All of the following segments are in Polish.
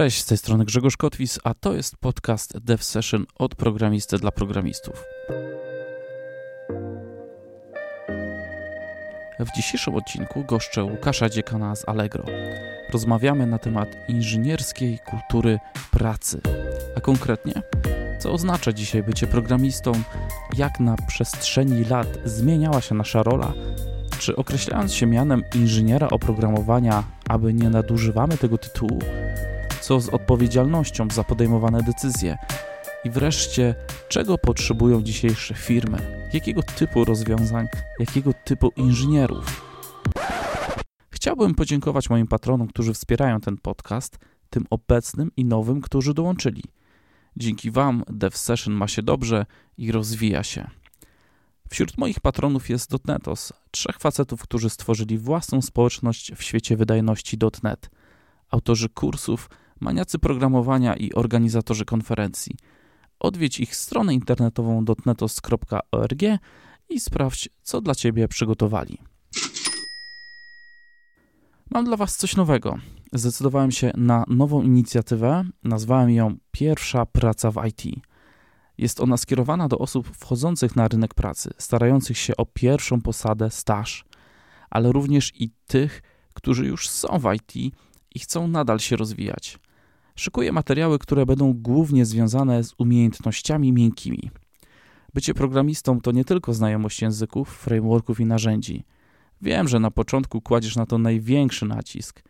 Cześć, z tej strony Grzegorz Kotwis, a to jest podcast Dev Session od programisty dla programistów. W dzisiejszym odcinku goszczę Łukasza Dziekana z Allegro. Rozmawiamy na temat inżynierskiej kultury pracy, a konkretnie co oznacza dzisiaj bycie programistą, jak na przestrzeni lat zmieniała się nasza rola, czy określając się mianem inżyniera oprogramowania, aby nie nadużywamy tego tytułu, co z odpowiedzialnością za podejmowane decyzje i wreszcie czego potrzebują dzisiejsze firmy, jakiego typu rozwiązań, jakiego typu inżynierów. Chciałbym podziękować moim patronom, którzy wspierają ten podcast, tym obecnym i nowym, którzy dołączyli. Dzięki Wam Dev Session ma się dobrze i rozwija się. Wśród moich patronów jest Dotnetos, trzech facetów, którzy stworzyli własną społeczność w świecie wydajności .NET. Autorzy kursów, maniacy programowania i organizatorzy konferencji. Odwiedź ich stronę internetową dotnetos.org i sprawdź, co dla Ciebie przygotowali. Mam dla Was coś nowego. Zdecydowałem się na nową inicjatywę, nazwałem ją Pierwsza Praca w IT. Jest ona skierowana do osób wchodzących na rynek pracy, starających się o pierwszą posadę, staż, ale również i tych, którzy już są w IT i chcą nadal się rozwijać. Szykuję materiały, które będą głównie związane z umiejętnościami miękkimi. Bycie programistą to nie tylko znajomość języków, frameworków i narzędzi. Wiem, że na początku kładziesz na to największy nacisk.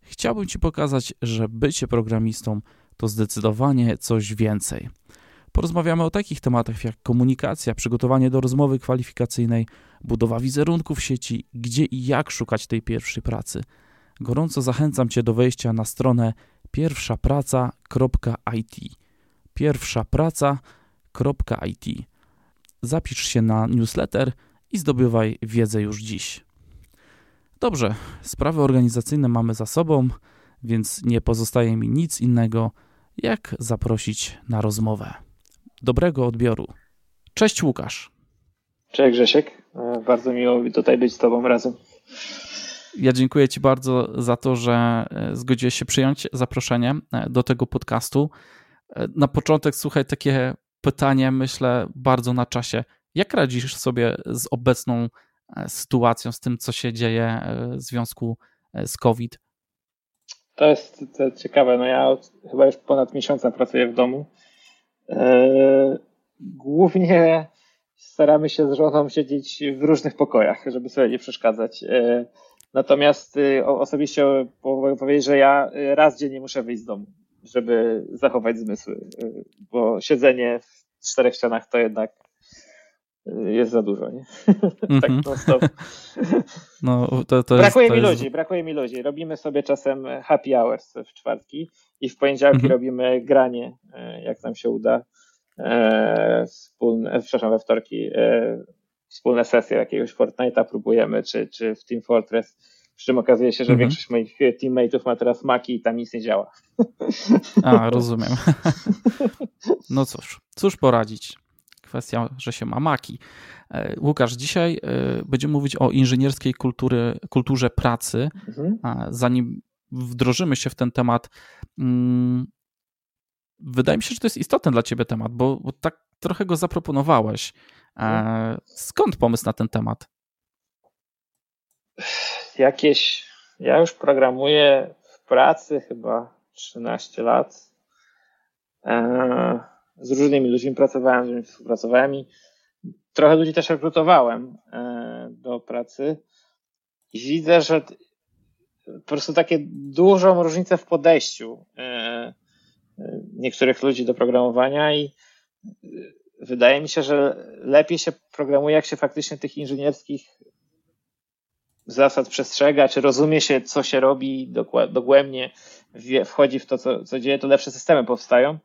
Chciałbym Ci pokazać, że bycie programistą to zdecydowanie coś więcej. Porozmawiamy o takich tematach jak komunikacja, przygotowanie do rozmowy kwalifikacyjnej, budowa wizerunku w sieci, gdzie i jak szukać tej pierwszej pracy. Gorąco zachęcam Cię do wejścia na stronę pierwszapraca.it. Pierwszapraca.it. Zapisz się na newsletter i zdobywaj wiedzę już dziś. Dobrze, sprawy organizacyjne mamy za sobą, więc nie pozostaje mi nic innego, jak zaprosić na rozmowę. Dobrego odbioru. Cześć Łukasz. Cześć Grzesiek. E, bardzo miło tutaj być z Tobą razem. Ja dziękuję Ci bardzo za to, że e, zgodziłeś się przyjąć zaproszenie e, do tego podcastu. Na początek, słuchaj, takie pytanie, myślę, bardzo na czasie. Jak radzisz sobie z obecną sytuacją, z tym, co się dzieje w związku z COVID? To jest to ciekawe. No ja chyba już ponad miesiąca pracuję w domu. E, głównie staramy się z żoną siedzieć w różnych pokojach, żeby sobie nie przeszkadzać. E, natomiast y, osobiście powiedzieć, że ja raz dziennie muszę wyjść z domu, żeby zachować zmysły, y, bo siedzenie w czterech ścianach to jednak y, jest za dużo, nie? Mm -hmm. tak no stop. No, to, to brakuje jest, mi jest... ludzi, brakuje mi ludzi. Robimy sobie czasem happy hours w czwartki i w poniedziałki mhm. robimy granie, e, jak nam się uda. E, wspólne, e, przepraszam, we wtorki wspólne sesje jakiegoś Fortnite'a próbujemy, czy, czy w Team Fortress. Przy czym okazuje się, że mhm. większość moich teammateów ma teraz maki i tam nic nie działa. A, rozumiem. No cóż, cóż poradzić. Kwestia, że się ma maki. Łukasz, dzisiaj będziemy mówić o inżynierskiej kultury, kulturze pracy. Mhm. Zanim wdrożymy się w ten temat. Mm, wydaje mi się, że to jest istotny dla ciebie temat, bo, bo tak trochę go zaproponowałeś. E. Skąd pomysł na ten temat? Jakieś. Ja już programuję w pracy chyba 13 lat. E, z różnymi ludźmi pracowałem, z różnymi współpracowałem i trochę ludzi też rekrutowałem e, do pracy. I widzę, że po prostu takie dużą różnicę w podejściu niektórych ludzi do programowania i wydaje mi się, że lepiej się programuje, jak się faktycznie tych inżynierskich zasad przestrzega, czy rozumie się, co się robi dogłębnie, wchodzi w to, co, co dzieje, to lepsze systemy powstają.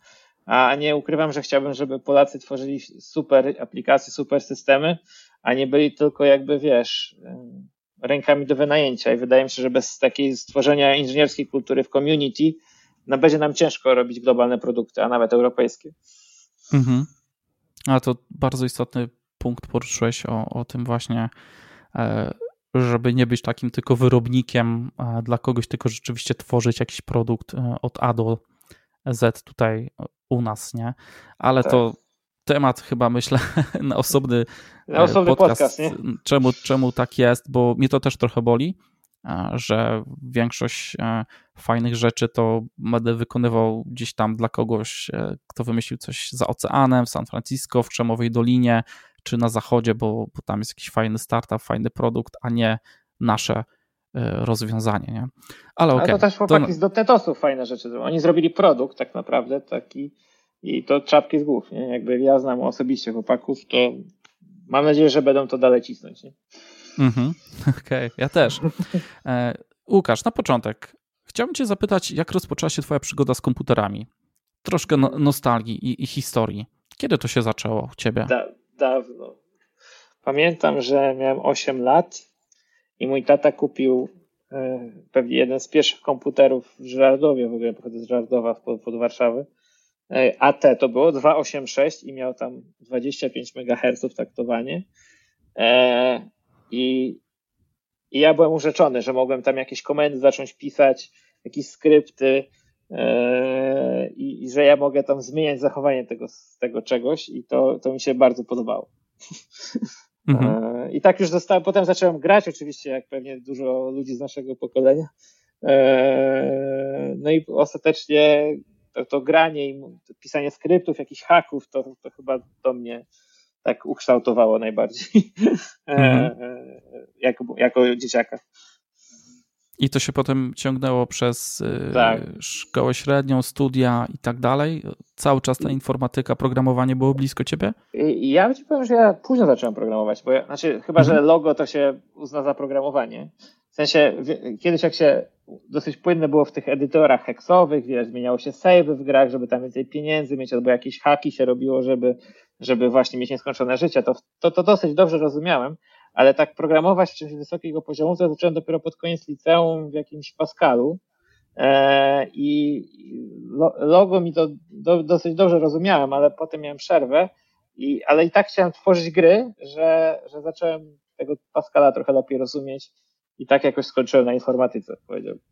A nie ukrywam, że chciałbym, żeby Polacy tworzyli super aplikacje, super systemy, a nie byli tylko jakby, wiesz, rękami do wynajęcia i wydaje mi się, że bez takiej stworzenia inżynierskiej kultury w community no będzie nam ciężko robić globalne produkty, a nawet europejskie. Mhm. A to bardzo istotny punkt poruszyłeś o, o tym właśnie, e, żeby nie być takim tylko wyrobnikiem dla kogoś, tylko rzeczywiście tworzyć jakiś produkt e, od A do, Z tutaj u nas, nie? Ale tak. to temat chyba myślę na osobny, na osobny podcast, podcast nie? Czemu, czemu tak jest, bo mnie to też trochę boli, że większość fajnych rzeczy to będę wykonywał gdzieś tam dla kogoś, kto wymyślił coś za oceanem, w San Francisco, w Krzemowej Dolinie, czy na zachodzie, bo, bo tam jest jakiś fajny startup, fajny produkt, a nie nasze e, rozwiązanie, nie? Ale. Okay. to też chłopaki to... z Dotetosów fajne rzeczy Oni zrobili produkt tak naprawdę taki i to czapki z głów, nie? Jakby ja znam osobiście chłopaków, to mam nadzieję, że będą to dalej cisnąć, nie? Mhm, okej, okay. ja też. E, Łukasz, na początek chciałbym cię zapytać, jak rozpoczęła się twoja przygoda z komputerami? Troszkę no, nostalgii i, i, historii. Kiedy to się zaczęło u ciebie? Da, dawno. Pamiętam, że miałem 8 lat i mój tata kupił e, pewnie jeden z pierwszych komputerów w Żardowie, w ogóle pochodzę z Żardowa pod, pod Warszawy. E, AT to było 286 i miał tam 25 MHz taktowanie. E, I, I ja byłem urzeczony, że mogłem tam jakieś komendy zacząć pisać, jakieś skrypty i, i że ja mogę tam zmieniać zachowanie tego, tego czegoś i to, to mi się bardzo podobało. Mhm. E, I tak już zostałem, potem zacząłem grać, oczywiście, jak pewnie dużo ludzi z naszego pokolenia. E, no i ostatecznie to, to granie i pisanie skryptów, jakichś haków, to, to chyba do mnie tak ukształtowało najbardziej e, mhm. jako, jako dzieciaka. I to się potem ciągnęło przez y, tak. szkołę średnią, studia i tak dalej. Cały czas ta informatyka, programowanie było blisko ciebie? Ja ci powiem, że ja późno zacząłem programować, bo ja, znaczy chyba, mhm. że logo to się uzna za programowanie. W sensie kiedyś jak się dosyć płynne było w tych edytorach heksowych, wiesz, zmieniało się save w grach, żeby tam więcej pieniędzy mieć, albo jakieś haki się robiło, żeby, żeby właśnie mieć nieskończone życie, to, to, to dosyć dobrze rozumiałem, ale tak programować w czymś wysokiego poziomu to zacząłem dopiero pod koniec liceum w jakimś Pascalu e, i logo mi to do, dosyć dobrze rozumiałem, ale potem miałem przerwę, i, ale i tak chciałem tworzyć gry, że, że zacząłem tego Pascala trochę lepiej rozumieć i tak jakoś skończyłem na informatyce, powiedziałbym.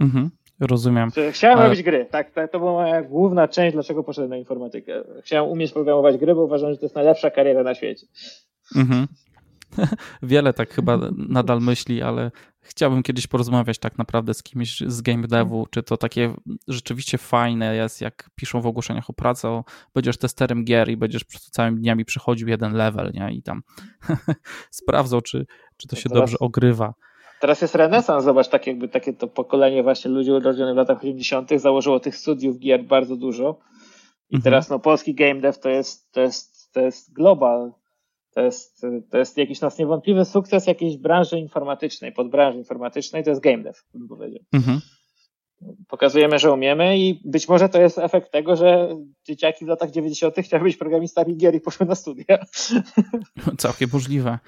Mhm, rozumiem. Chciałem robić gry, tak, tak, to była moja główna część, dlaczego poszedłem na informatykę. Chciałem umieć programować gry, bo uważam, że to jest najlepsza kariera na świecie. Mhm. Wiele tak chyba nadal myśli, ale chciałbym kiedyś porozmawiać tak naprawdę z kimś z game devu, czy to takie rzeczywiście fajne jest, jak piszą w ogłoszeniach o pracę, o, będziesz testerem gier i będziesz całymi dniami przychodził jeden level, nie? I tam sprawdzą, czy, czy to się teraz, dobrze ogrywa. Teraz jest renesans, zobacz, tak jakby takie to pokolenie właśnie ludzi urodzonych w latach 80. założyło tych studiów gier bardzo dużo. I mhm. teraz no polski game dev to jest, to jest, to jest global to jest, to jest jakiś nas niewątpliwy sukces jakiejś branży informatycznej, podbranży informatycznej, to jest game dev, bym powiedział. Mhm. Pokazujemy, że umiemy i być może to jest efekt tego, że dzieciaki w latach 90. chciały być programistami gier i poszły na studia. Całkiem możliwe.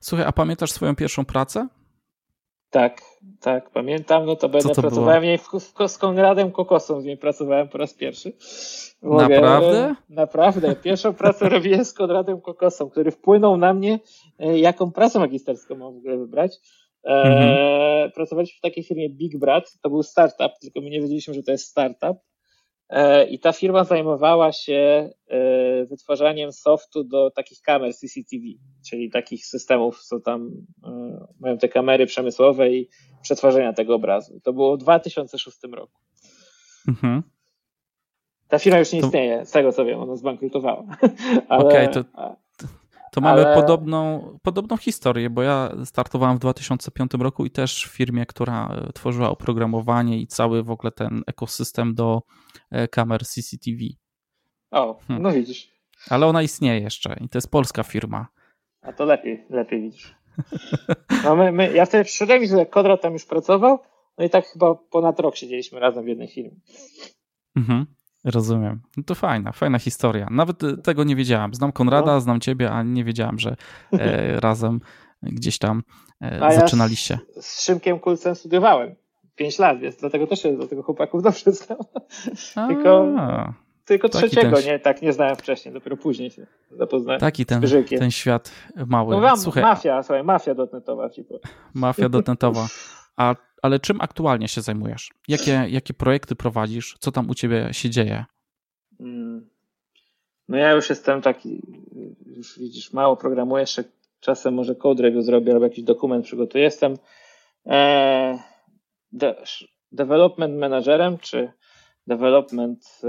Słuchaj, a pamiętasz swoją pierwszą pracę? Tak, tak, pamiętam. No to będę pracowałem w niej w, w, z Konradem Kokosą, z niej pracowałem po raz pierwszy. Mogę, naprawdę? Naprawdę. Pierwszą pracę robiłem z Konradem Kokosą, który wpłynął na mnie, e, jaką pracę magisterską mam w ogóle wybrać. E, mhm. Pracowaliśmy w takiej firmie Big Brat, to był startup, tylko my nie wiedzieliśmy, że to jest startup. E, I ta firma zajmowała się e, wytwarzaniem softu do takich kamer CCTV, czyli takich systemów, co tam e, mają te kamery przemysłowe i przetwarzania tego obrazu. To było w 2006 roku. Mhm. Ta firma już nie istnieje, z tego co wiem, ona zbankrutowała. Okej, okay, to, to mamy ale... podobną, podobną historię, bo ja startowałem w 2005 roku i też w firmie, która tworzyła oprogramowanie i cały w ogóle ten ekosystem do E, kamer CCTV. O, hmm. no widzisz. Ale ona istnieje jeszcze i to jest polska firma. A to lepiej, lepiej widzisz. No my, my, ja wtedy przyszedłem i Kodrat tam już pracował, no i tak chyba ponad rok siedzieliśmy razem w jednej firmie. Mhm, rozumiem. No to fajna, fajna historia. Nawet e, tego nie wiedziałem. Znam Konrada, no. znam ciebie, a nie wiedziałem, że e, razem gdzieś tam e, zaczynaliście. Ja z, z Szymkiem Kulcem studiowałem. 5 lat, więc dlatego też się do tego chłopaków dobrze znam. tylko, tylko trzeciego, ten... nie, tak nie znałem wcześniej, dopiero później się zapoznałem. Taki ten, ten świat mały. No wam, słuchaj, mafia, słuchaj, mafia dotnetowa. Ci mafia dotnetowa. A ale czym aktualnie się zajmujesz? Jakie, jakie projekty prowadzisz? Co tam u ciebie się dzieje? Mm. No ja już jestem taki, już widzisz, mało programuję, jeszcze czasem może code review zrobię albo jakiś dokument przygotuję. Jestem e, de, development managerem, czy development,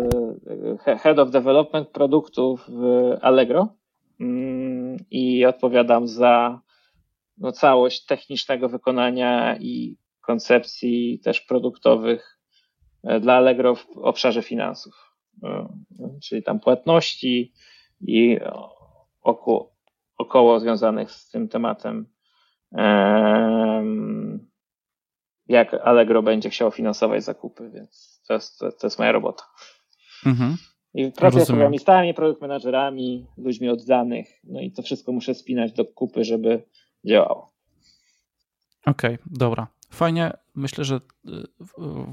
e, head of development produktów w Allegro mm, i odpowiadam za no, całość technicznego wykonania i koncepcji też produktowych e, dla Allegro w obszarze finansów, e, czyli tam płatności i około, około związanych z tym tematem, jak Allegro będzie chciało finansować zakupy, więc to jest, to, jest moja robota. Mhm. I pracuję z programistami, produkt menadżerami, ludźmi oddanych, no i to wszystko muszę spinać do kupy, żeby działało. Okej, okay, dobra. Fajnie. Myślę, że y,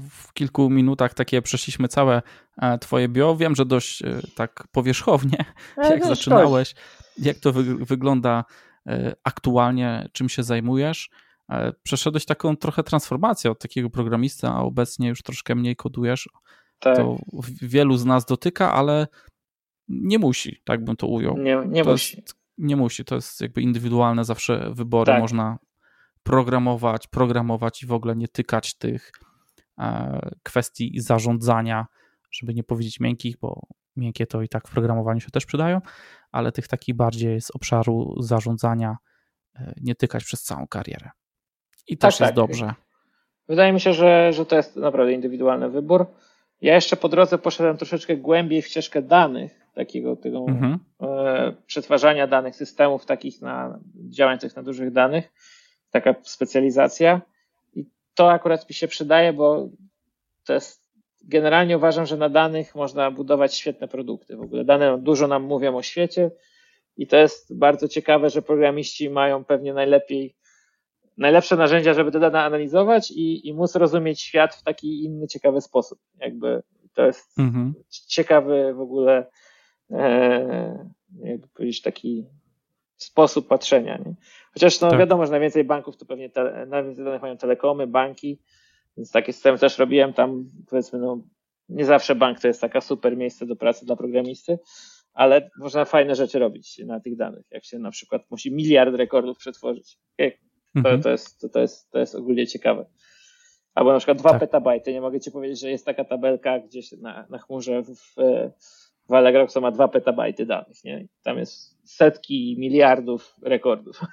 w kilku minutach takie przeszliśmy całe e, twoje bio. Wiem, że dość y, tak powierzchownie, e, jak zaczynałeś, jak to wy wygląda e, aktualnie, czym się zajmujesz. Przeszedłeś taką trochę transformację od takiego programista, a obecnie już troszkę mniej kodujesz. Tak. To wielu z nas dotyka, ale nie musi, tak bym to ujął. Nie, nie to musi. Jest, nie musi, to jest jakby indywidualne zawsze wybory. Tak. Można programować, programować i w ogóle nie tykać tych e, kwestii zarządzania, żeby nie powiedzieć miękkich, bo miękkie to i tak w programowaniu się też przydają, ale tych takich bardziej z obszaru zarządzania e, nie tykać przez całą karierę. I też tak, jest tak. dobrze. Wydaje mi się, że, że to jest naprawdę indywidualny wybór. Ja jeszcze po drodze poszedłem troszeczkę głębiej w ścieżkę danych, takiego tego mhm. e, przetwarzania danych, systemów takich na działających na dużych danych taka specjalizacja i to akurat mi się przydaje, bo to jest generalnie uważam, że na danych można budować świetne produkty. W ogóle dane dużo nam mówią o świecie i to jest bardzo ciekawe, że programiści mają pewnie najlepiej najlepsze narzędzia, żeby te dane analizować i, i móc rozumieć świat w taki inny, ciekawy sposób. Jakby to jest mhm. ciekawy w ogóle, e, jakby powiedzieć, taki sposób patrzenia. Nie? Chociaż no, tak. wiadomo, że najwięcej banków to pewnie te, najwięcej danych mają telekomy, banki, więc takie systemy też robiłem tam, powiedzmy, no nie zawsze bank to jest taka super miejsce do pracy dla programisty, ale można fajne rzeczy robić na tych danych, jak się na przykład musi miliard rekordów przetworzyć. To, mhm. to, jest, to, to, jest, to jest ogólnie ciekawe. Albo na przykład 2 tak. petabajty. Nie mogę ci powiedzieć, że jest taka tabelka gdzieś na, na chmurze w, w, w Allegro, co ma 2 petabajty danych. Nie? Tam jest setki miliardów rekordów.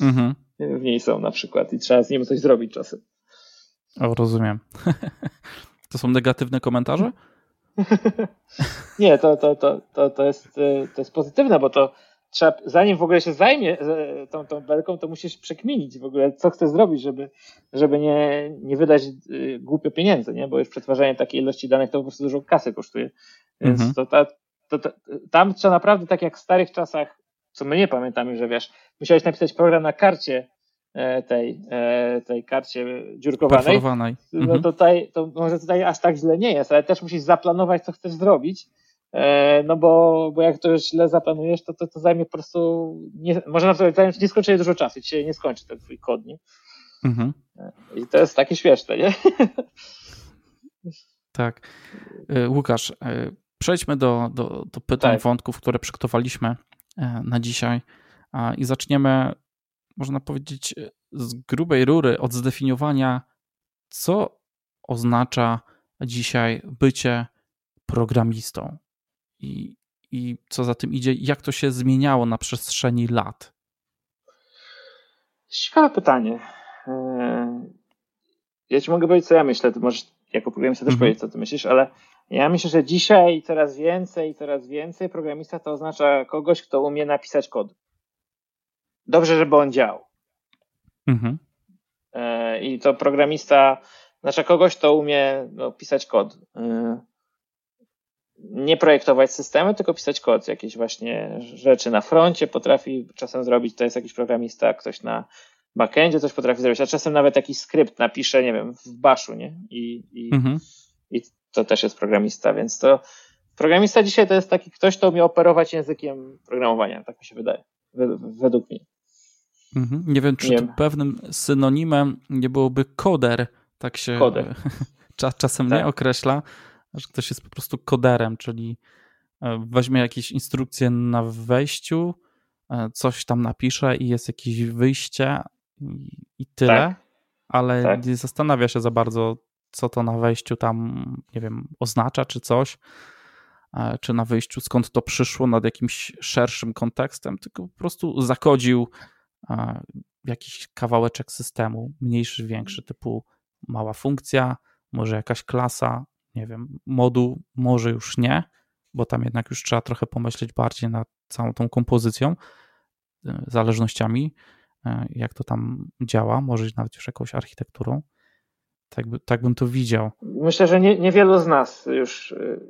Mhm. w niej są na przykład i trzeba z nim coś zrobić czasem. O, rozumiem. to są negatywne komentarze? Nie, to, to, to, to, to, jest, to jest pozytywne, bo to trzeba, zanim w ogóle się zajmie e, tą, tą belką, to musisz przekminić w ogóle, co chcesz zrobić, żeby, żeby nie, nie wydać e, głupio pieniędzy, nie? bo już przetwarzanie takiej ilości danych to po prostu dużo kasy kosztuje. Więc mhm. to, ta, to, to, tam trzeba naprawdę, tak jak w starych czasach, co my nie pamiętamy, że wiesz, musiałeś napisać program na karcie e, tej, e, tej karcie dziurkowanej. No mhm. tutaj, to może tutaj aż tak źle nie jest, ale też musisz zaplanować, co chcesz zrobić. E, no bo, bo jak to źle zaplanujesz, to, to, to zajmie po prostu, nie, może na to zająć nieskończenie dużo czasu, ci się nie skończy ten twój kod, nie? Mhm. I to jest takie śmieszne, nie? Tak. Łukasz, Przejdźmy do, do, do pytań, tak. wątków, które przygotowaliśmy e, na dzisiaj i zaczniemy, można powiedzieć, z grubej rury od zdefiniowania, co oznacza dzisiaj bycie programistą i, i co za tym idzie, jak to się zmieniało na przestrzeni lat. Ciekawe pytanie. E, ja ci mogę powiedzieć, co ja myślę. Ty możesz jako programista też mhm. powiedzieć, co ty myślisz, ale ja myślę, że dzisiaj coraz więcej, coraz więcej programista to oznacza kogoś, kto umie napisać kod. Dobrze, żeby on działał. Mhm. E, I to programista znaczy kogoś, kto umie no, pisać kod. E, nie projektować systemy, tylko pisać kod. Jakieś właśnie rzeczy na froncie potrafi czasem zrobić. To jest jakiś programista, ktoś na backendzie coś potrafi zrobić, a czasem nawet jakiś skrypt napisze, nie wiem, w baszu, nie? I, i, mhm. i to też jest programista, więc to programista dzisiaj to jest taki ktoś, kto umie operować językiem programowania, tak mi się wydaje, według mnie. Mhm. Nie wiem, czy nie pewnym synonimem nie byłoby koder, tak się koder. czasem tak. nie określa, że ktoś jest po prostu koderem, czyli e, weźmie jakieś instrukcje na wejściu, e, coś tam napisze i jest jakieś wyjście i, i tyle, tak. ale tak. nie zastanawia się za bardzo, co to na wejściu tam, nie wiem, oznacza czy coś, e, czy na wyjściu skąd to przyszło nad jakimś szerszym kontekstem, tylko po prostu zakodził jakiś kawałeczek systemu, mniejszy, większy, typu mała funkcja, może jakaś klasa, nie wiem, moduł, może już nie, bo tam jednak już trzeba trochę pomyśleć bardziej nad całą tą kompozycją, e, zależnościami, e, jak to tam działa, może nawet już jakąś architekturą. Tak, by, tak bym to widział. Myślę, że nie, niewielu z nas już, e,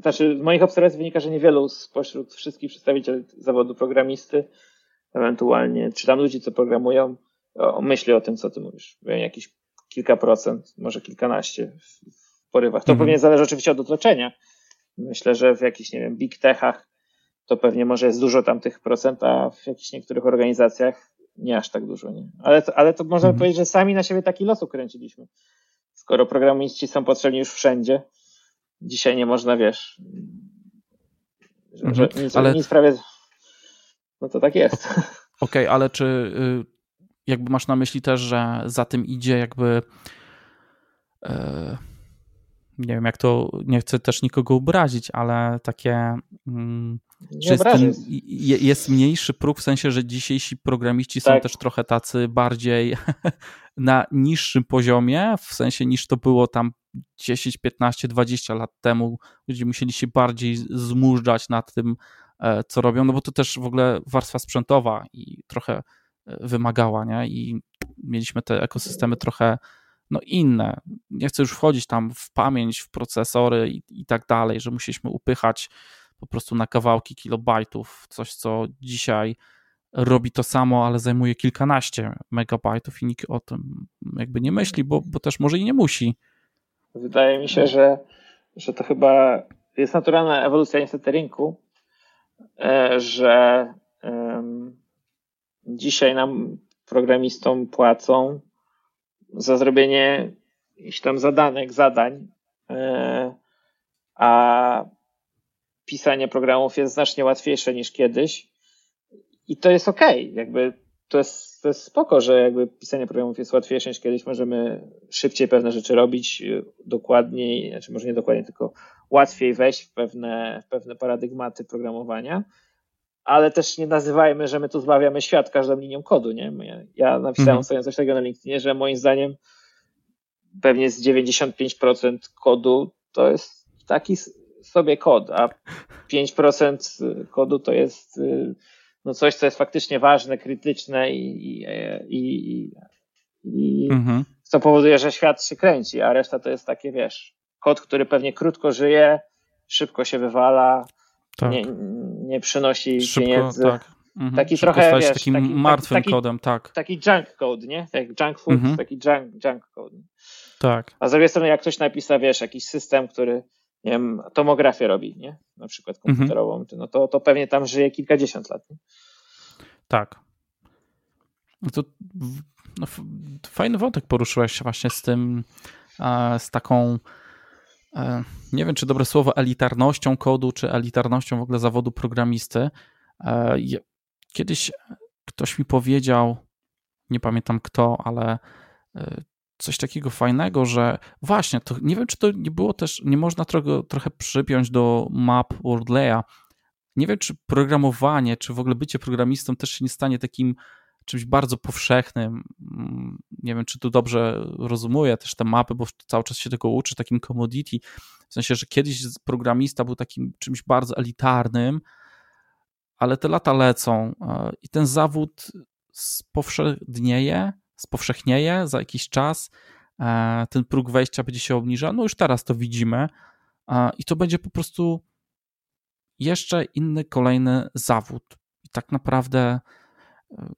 znaczy z moich obserwacji wynika, że niewielu spośród wszystkich przedstawicieli zawodu programisty, ewentualnie, czy tam ludzi, co programują, o, myśli o tym, co ty mówisz. Wiem, jakiś kilka procent, może kilkanaście w porywach. To mhm. pewnie zależy oczywiście od otoczenia. Myślę, że w jakichś, nie wiem, big techach to pewnie może jest dużo tam tych procent, a w jakichś niektórych organizacjach nie aż tak dużo, nie? Ale to, ale to można mhm. powiedzieć, że sami na siebie taki los ukręciliśmy. Skoro programiści są potrzebni już wszędzie, dzisiaj nie można, wiesz, że, mhm. że nic, ale... nic prawie, no to tak jest. Okej, okay, ale czy y, jakby masz na myśli też, że za tym idzie jakby e, nie wiem jak to, nie chcę też nikogo obrazić, ale takie mm, jest, ten, jest, mniejszy próg w sensie, że dzisiejsi programiści tak. są też trochę tacy bardziej na niższym poziomie, w sensie niż to było tam 10, 15, 20 lat temu, gdzie musieli się bardziej zmużdżać nad tym, e, co robią, no bo to też w ogóle warstwa sprzętowa i trochę wymagała, nie? I mieliśmy te ekosystemy trochę no inne. Nie chcę już wchodzić tam w pamięć, w procesory i, i tak dalej, że musieliśmy upychać po prostu na kawałki kilobajtów, coś co dzisiaj robi to samo, ale zajmuje kilkanaście megabajtów i nikt o tym jakby nie myśli, bo, bo też może i nie musi. Wydaje mi się, że, że to chyba jest naturalna ewolucja niestety rynku, e, że dzisiaj nam programistom płacą za zrobienie jakichś tam zadanek, zadań, e, a pisanie programów jest znacznie łatwiejsze niż kiedyś i to jest ok, jakby to jest, to jest spoko, że jakby pisanie programów jest łatwiejsze niż kiedyś, możemy szybciej pewne rzeczy robić, dokładniej, znaczy może nie dokładniej, tylko łatwiej wejść w pewne, w pewne paradygmaty programowania, ale też nie nazywajmy, że my tu zbawiamy świat każdą linią kodu, nie? Ja napisałem mhm. sobie coś takiego na LinkedInie, że moim zdaniem pewnie z 95% kodu to jest taki sobie kod, a 5% kodu to jest y, no coś, co jest faktycznie ważne, krytyczne i, i, i, i mhm. co powoduje, że świat się kręci, a reszta to jest takie, wiesz, kod, który pewnie krótko żyje, szybko się wywala, tak. nie, nie przynosi Szybko, pieniędzy. Tak. Mhm. Taki Szybko trochę, wiesz, takim taki, martwym taki, kodem, tak. Taki junk code, nie? Tak junk food, mhm. taki junk, junk code. Tak. A z drugiej strony, jak ktoś napisał, wiesz, jakiś system, który, nie wiem, tomografię robi, nie? Na przykład mhm. komputerową, mhm. no to, to pewnie tam żyje kilkadziesiąt lat. Nie? Tak. No to no, fajny wątek poruszyłeś właśnie z tym, z taką E, nie wiem, czy dobre słowo, elitarnością kodu, czy elitarnością w ogóle zawodu programisty. E, kiedyś ktoś mi powiedział, nie pamiętam kto, ale e, coś takiego fajnego, że właśnie, to nie wiem, czy to nie było też, nie można trochę, trochę przypiąć do map WordLaya. Nie wiem, czy programowanie, czy w ogóle bycie programistą też się nie stanie takim czymś bardzo powszechnym. Mm, nie wiem, czy tu dobrze rozumuję też te mapy, bo cały czas się tego uczy, takim commodity. W sensie, że kiedyś programista był takim czymś bardzo elitarnym, ale te lata lecą e, i ten zawód spowszednieje, spowszechnieje za jakiś czas. E, ten próg wejścia będzie się obniżał. No już teraz to widzimy e, i to będzie po prostu jeszcze inny, kolejny zawód. I tak naprawdę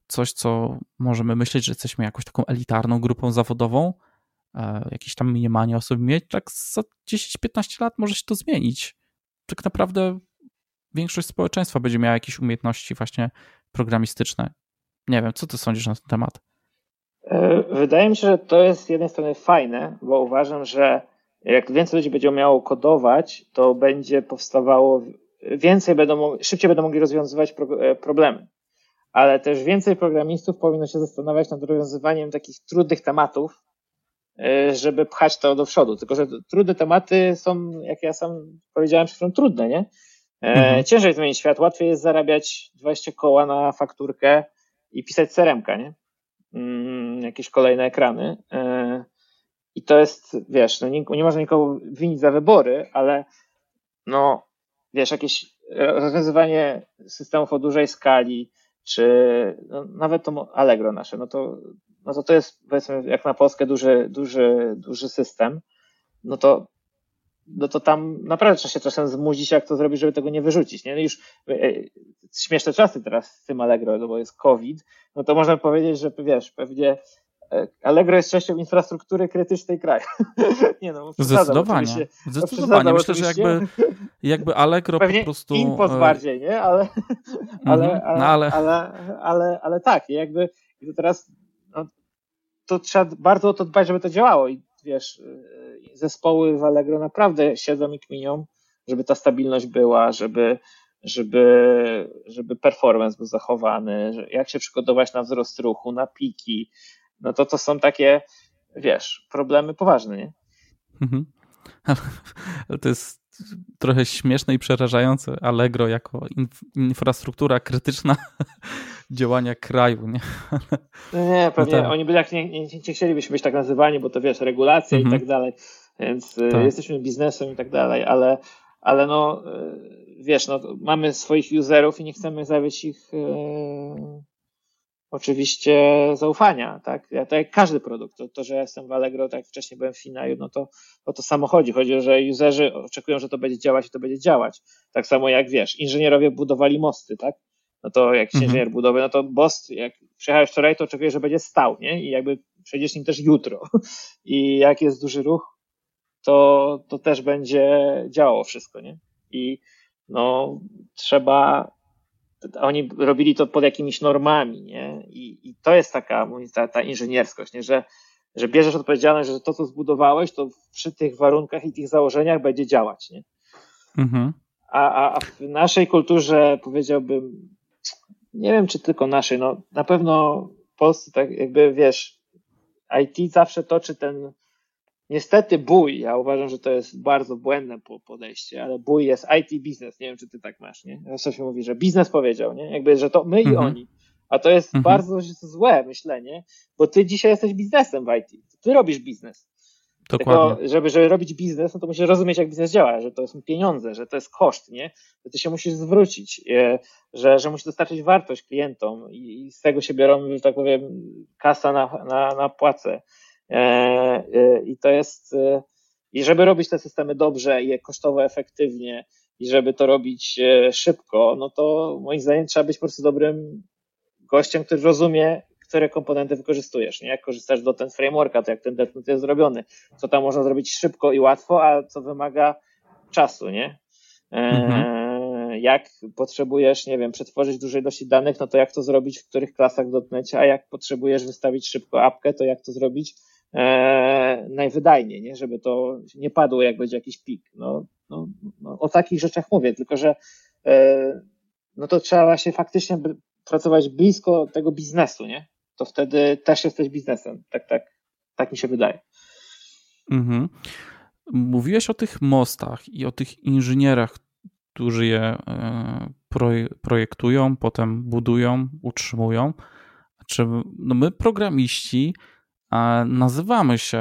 coś, co możemy myśleć, że jesteśmy jakąś taką elitarną grupą zawodową, e, jakieś tam minimalnie osób mieć, tak za 10-15 lat może się to zmienić. Tak naprawdę większość społeczeństwa będzie miała jakieś umiejętności właśnie programistyczne. Nie wiem, co ty sądzisz na ten temat? E, wydaje mi się, że to jest z jednej strony fajne, bo uważam, że jak więcej ludzi będzie umiało kodować, to będzie powstawało więcej będą, szybciej będą mogli rozwiązywać e, problemy. Ale też więcej programistów powinno się zastanawiać nad rozwiązywaniem takich trudnych tematów, e, żeby pchać to do przodu. Tylko, że trudne tematy są, jak ja sam powiedziałem, są trudne, nie? Mhm. Ciężej zmienić świat, łatwiej jest zarabiać 20 koła na fakturkę i pisać seremka, nie? Mm, jakieś kolejne ekrany. E, I to jest, wiesz, no nie, nie można nikogo winić za wybory, ale no, wiesz, jakieś rozwiązywanie systemów o dużej skali, czy no, nawet to Allegro nasze, no to, no to to jest powiedzmy jak na Polskę duży, duży, duży system, no to no to tam naprawdę trzeba się czasem zmudzić, jak to zrobić, żeby tego nie wyrzucić. Nie? No już e, śmieszne czasy teraz z tym Allegro, no bo jest COVID, no to można powiedzieć, że wiesz, pewnie e, Allegro jest częścią infrastruktury krytycznej kraju. nie no, Zdecydowanie. Zdecydowanie. Myślę, że jakby, jakby Allegro Pewnie po prostu. Impos e, bardziej, nie? Ale, ale, mhm. ale, no ale, ale, ale, ale tak, jakby i to teraz no, to trzeba bardzo o to dbać, żeby to działało. I wiesz, zespoły w Allegro naprawdę siedzą i kminią, żeby ta stabilność była, żeby, żeby, żeby performance był zachowany, jak się przygotować na wzrost ruchu, na piki, no to to są takie, wiesz, problemy poważne, nie? Mhm. Ale to jest trochę śmieszne i przerażające. Allegro jako infrastruktura krytyczna działania kraju, nie? No nie, pewnie no tak. oni by jak nie, nie, nie, chcielibyśmy być tak nazywani, bo to wiesz, regulacja mhm. i tak dalej, więc y, tak. jesteśmy biznesem i tak dalej, ale, ale no y, wiesz, no, mamy swoich userów i nie chcemy zawieść ich e, oczywiście zaufania, tak? Ja, tak jak każdy produkt, to, to, że ja jestem w Allegro, tak jak wcześniej byłem w Finaju, no to o to samo chodzi. Chodzi o że userzy oczekują, że to będzie działać i to będzie działać. Tak samo jak wiesz, inżynierowie budowali mosty, tak? No to jak mhm. inżynier budowy, no to most, jak przyjechałeś wczoraj, to oczekujesz, że będzie stał, nie? I jakby przejdziesz nim też jutro. I jak jest duży ruch, to, to też będzie działało wszystko, nie? I no, trzeba, oni robili to pod jakimiś normami, nie? I, i to jest taka, ta, ta inżynierskość, nie? Że, że bierzesz odpowiedzialność, że to, co zbudowałeś, to przy tych warunkach i tych założeniach będzie działać, nie? Mhm. A, a w naszej kulturze powiedziałbym, nie wiem czy tylko naszej, no na pewno w Polsce tak jakby wiesz, IT zawsze toczy ten Niestety bój, ja uważam, że to jest bardzo błędne podejście, ale bój jest IT biznes. Nie wiem, czy ty tak masz, nie? Zawsze się mówi, że biznes powiedział, nie? Jakby, że to my mhm. i oni. A to jest mhm. bardzo złe myślenie, bo ty dzisiaj jesteś biznesem w IT. Ty robisz biznes. Dokładnie. Tylko, żeby, żeby robić biznes, no to musisz rozumieć, jak biznes działa, że to są pieniądze, że to jest koszt, nie? Że ty się musisz zwrócić, e, że, że musisz dostarczyć wartość klientom i, i z tego się biorą, że tak powiem, kasa na, na, na płacę. E, e, I to jest, e, i żeby robić te systemy dobrze i kosztowo efektywnie, i żeby to robić szybko, no to moim zdaniem trzeba być po prostu dobrym gościem, który rozumie, które komponenty wykorzystujesz, nie? Jak korzystasz do ten frameworka, to jak ten deploy jest zrobiony, co tam można zrobić szybko i łatwo, a co wymaga czasu, nie? Mhm. Jak potrzebujesz, nie wiem, przetworzyć dużej ilości danych, no to jak to zrobić w których klasach w dotnecie, a jak potrzebujesz wystawić szybko apkę, to jak to zrobić e, najwydajniej, nie? żeby to nie padło, jak będzie jakiś pik. No, no, no, o takich rzeczach mówię, tylko że e, no to trzeba właśnie faktycznie pracować blisko tego biznesu, nie? To wtedy też jesteś biznesem. Tak, tak, tak mi się wydaje. Mhm. Mówiłeś o tych mostach i o tych inżynierach, którzy je e, projektują, potem budują, utrzymują. Czy no my, programiści, Nazywamy się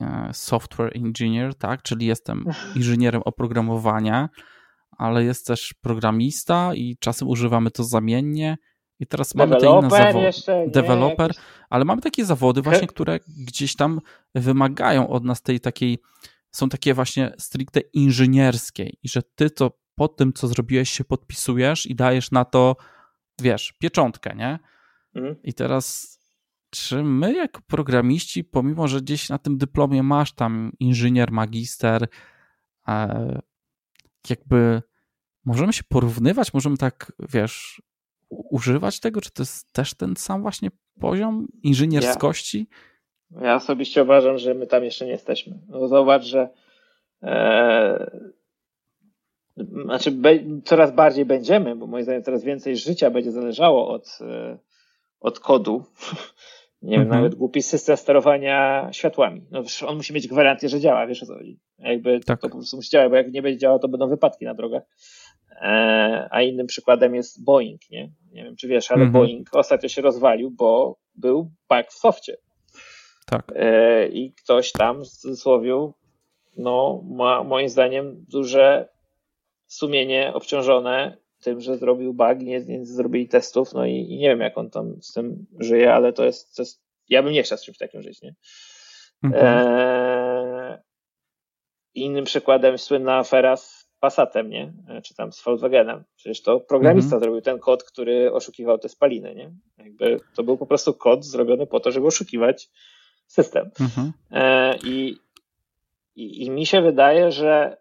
e, software engineer, tak? Czyli jestem inżynierem oprogramowania, ale jest też programista i czasem używamy to zamiennie. I teraz mamy te inne zawody. Developer, ale mamy takie zawody właśnie, które gdzieś tam wymagają od nas tej takiej, są takie właśnie stricte inżynierskiej i że ty to po tym, co zrobiłeś, się podpisujesz i dajesz na to, wiesz, pieczątkę, nie? Mhm. I teraz czy my jako programiści, pomimo że gdzieś na tym dyplomie masz tam inżynier, magister, e, jakby możemy się porównywać, możemy tak, wiesz, używać tego? Czy to jest też ten sam właśnie poziom inżynierskości? Ja, ja osobiście uważam, że my tam jeszcze nie jesteśmy. No zobacz, że e, znaczy be, coraz bardziej będziemy, bo moim zdaniem coraz więcej życia będzie zależało od, e, od kodu. Nie mhm. wiem, nawet głupi system sterowania światłami. No, on musi mieć gwarancję, że działa, wiesz o co chodzi. Jakby tak. to po prostu musi działać, bo jak nie będzie działał, to będą wypadki na drogach. E, a innym przykładem jest Boeing, nie? Nie wiem, czy wiesz, ale mhm. Boeing ostatnio się rozwalił, bo był bug w softie. Tak. E, I ktoś tam w cudzysłowie, no, ma moim zdaniem duże sumienie obciążone tym, że zrobił bug, nie, nie zrobili testów, no i, i, nie wiem, jak on tam z tym żyje, ale to jest, to jest ja bym nie chciał z czymś takim żyć, nie? Mhm. E, innym przykładem słynna afera z Passatem, nie? E, czy tam z Volkswagenem. Przecież to programista mhm. zrobił ten kod, który oszukiwał te spaliny, nie? Jakby to był po prostu kod zrobiony po to, żeby oszukiwać system. Mhm. E, i, i, I mi się wydaje, że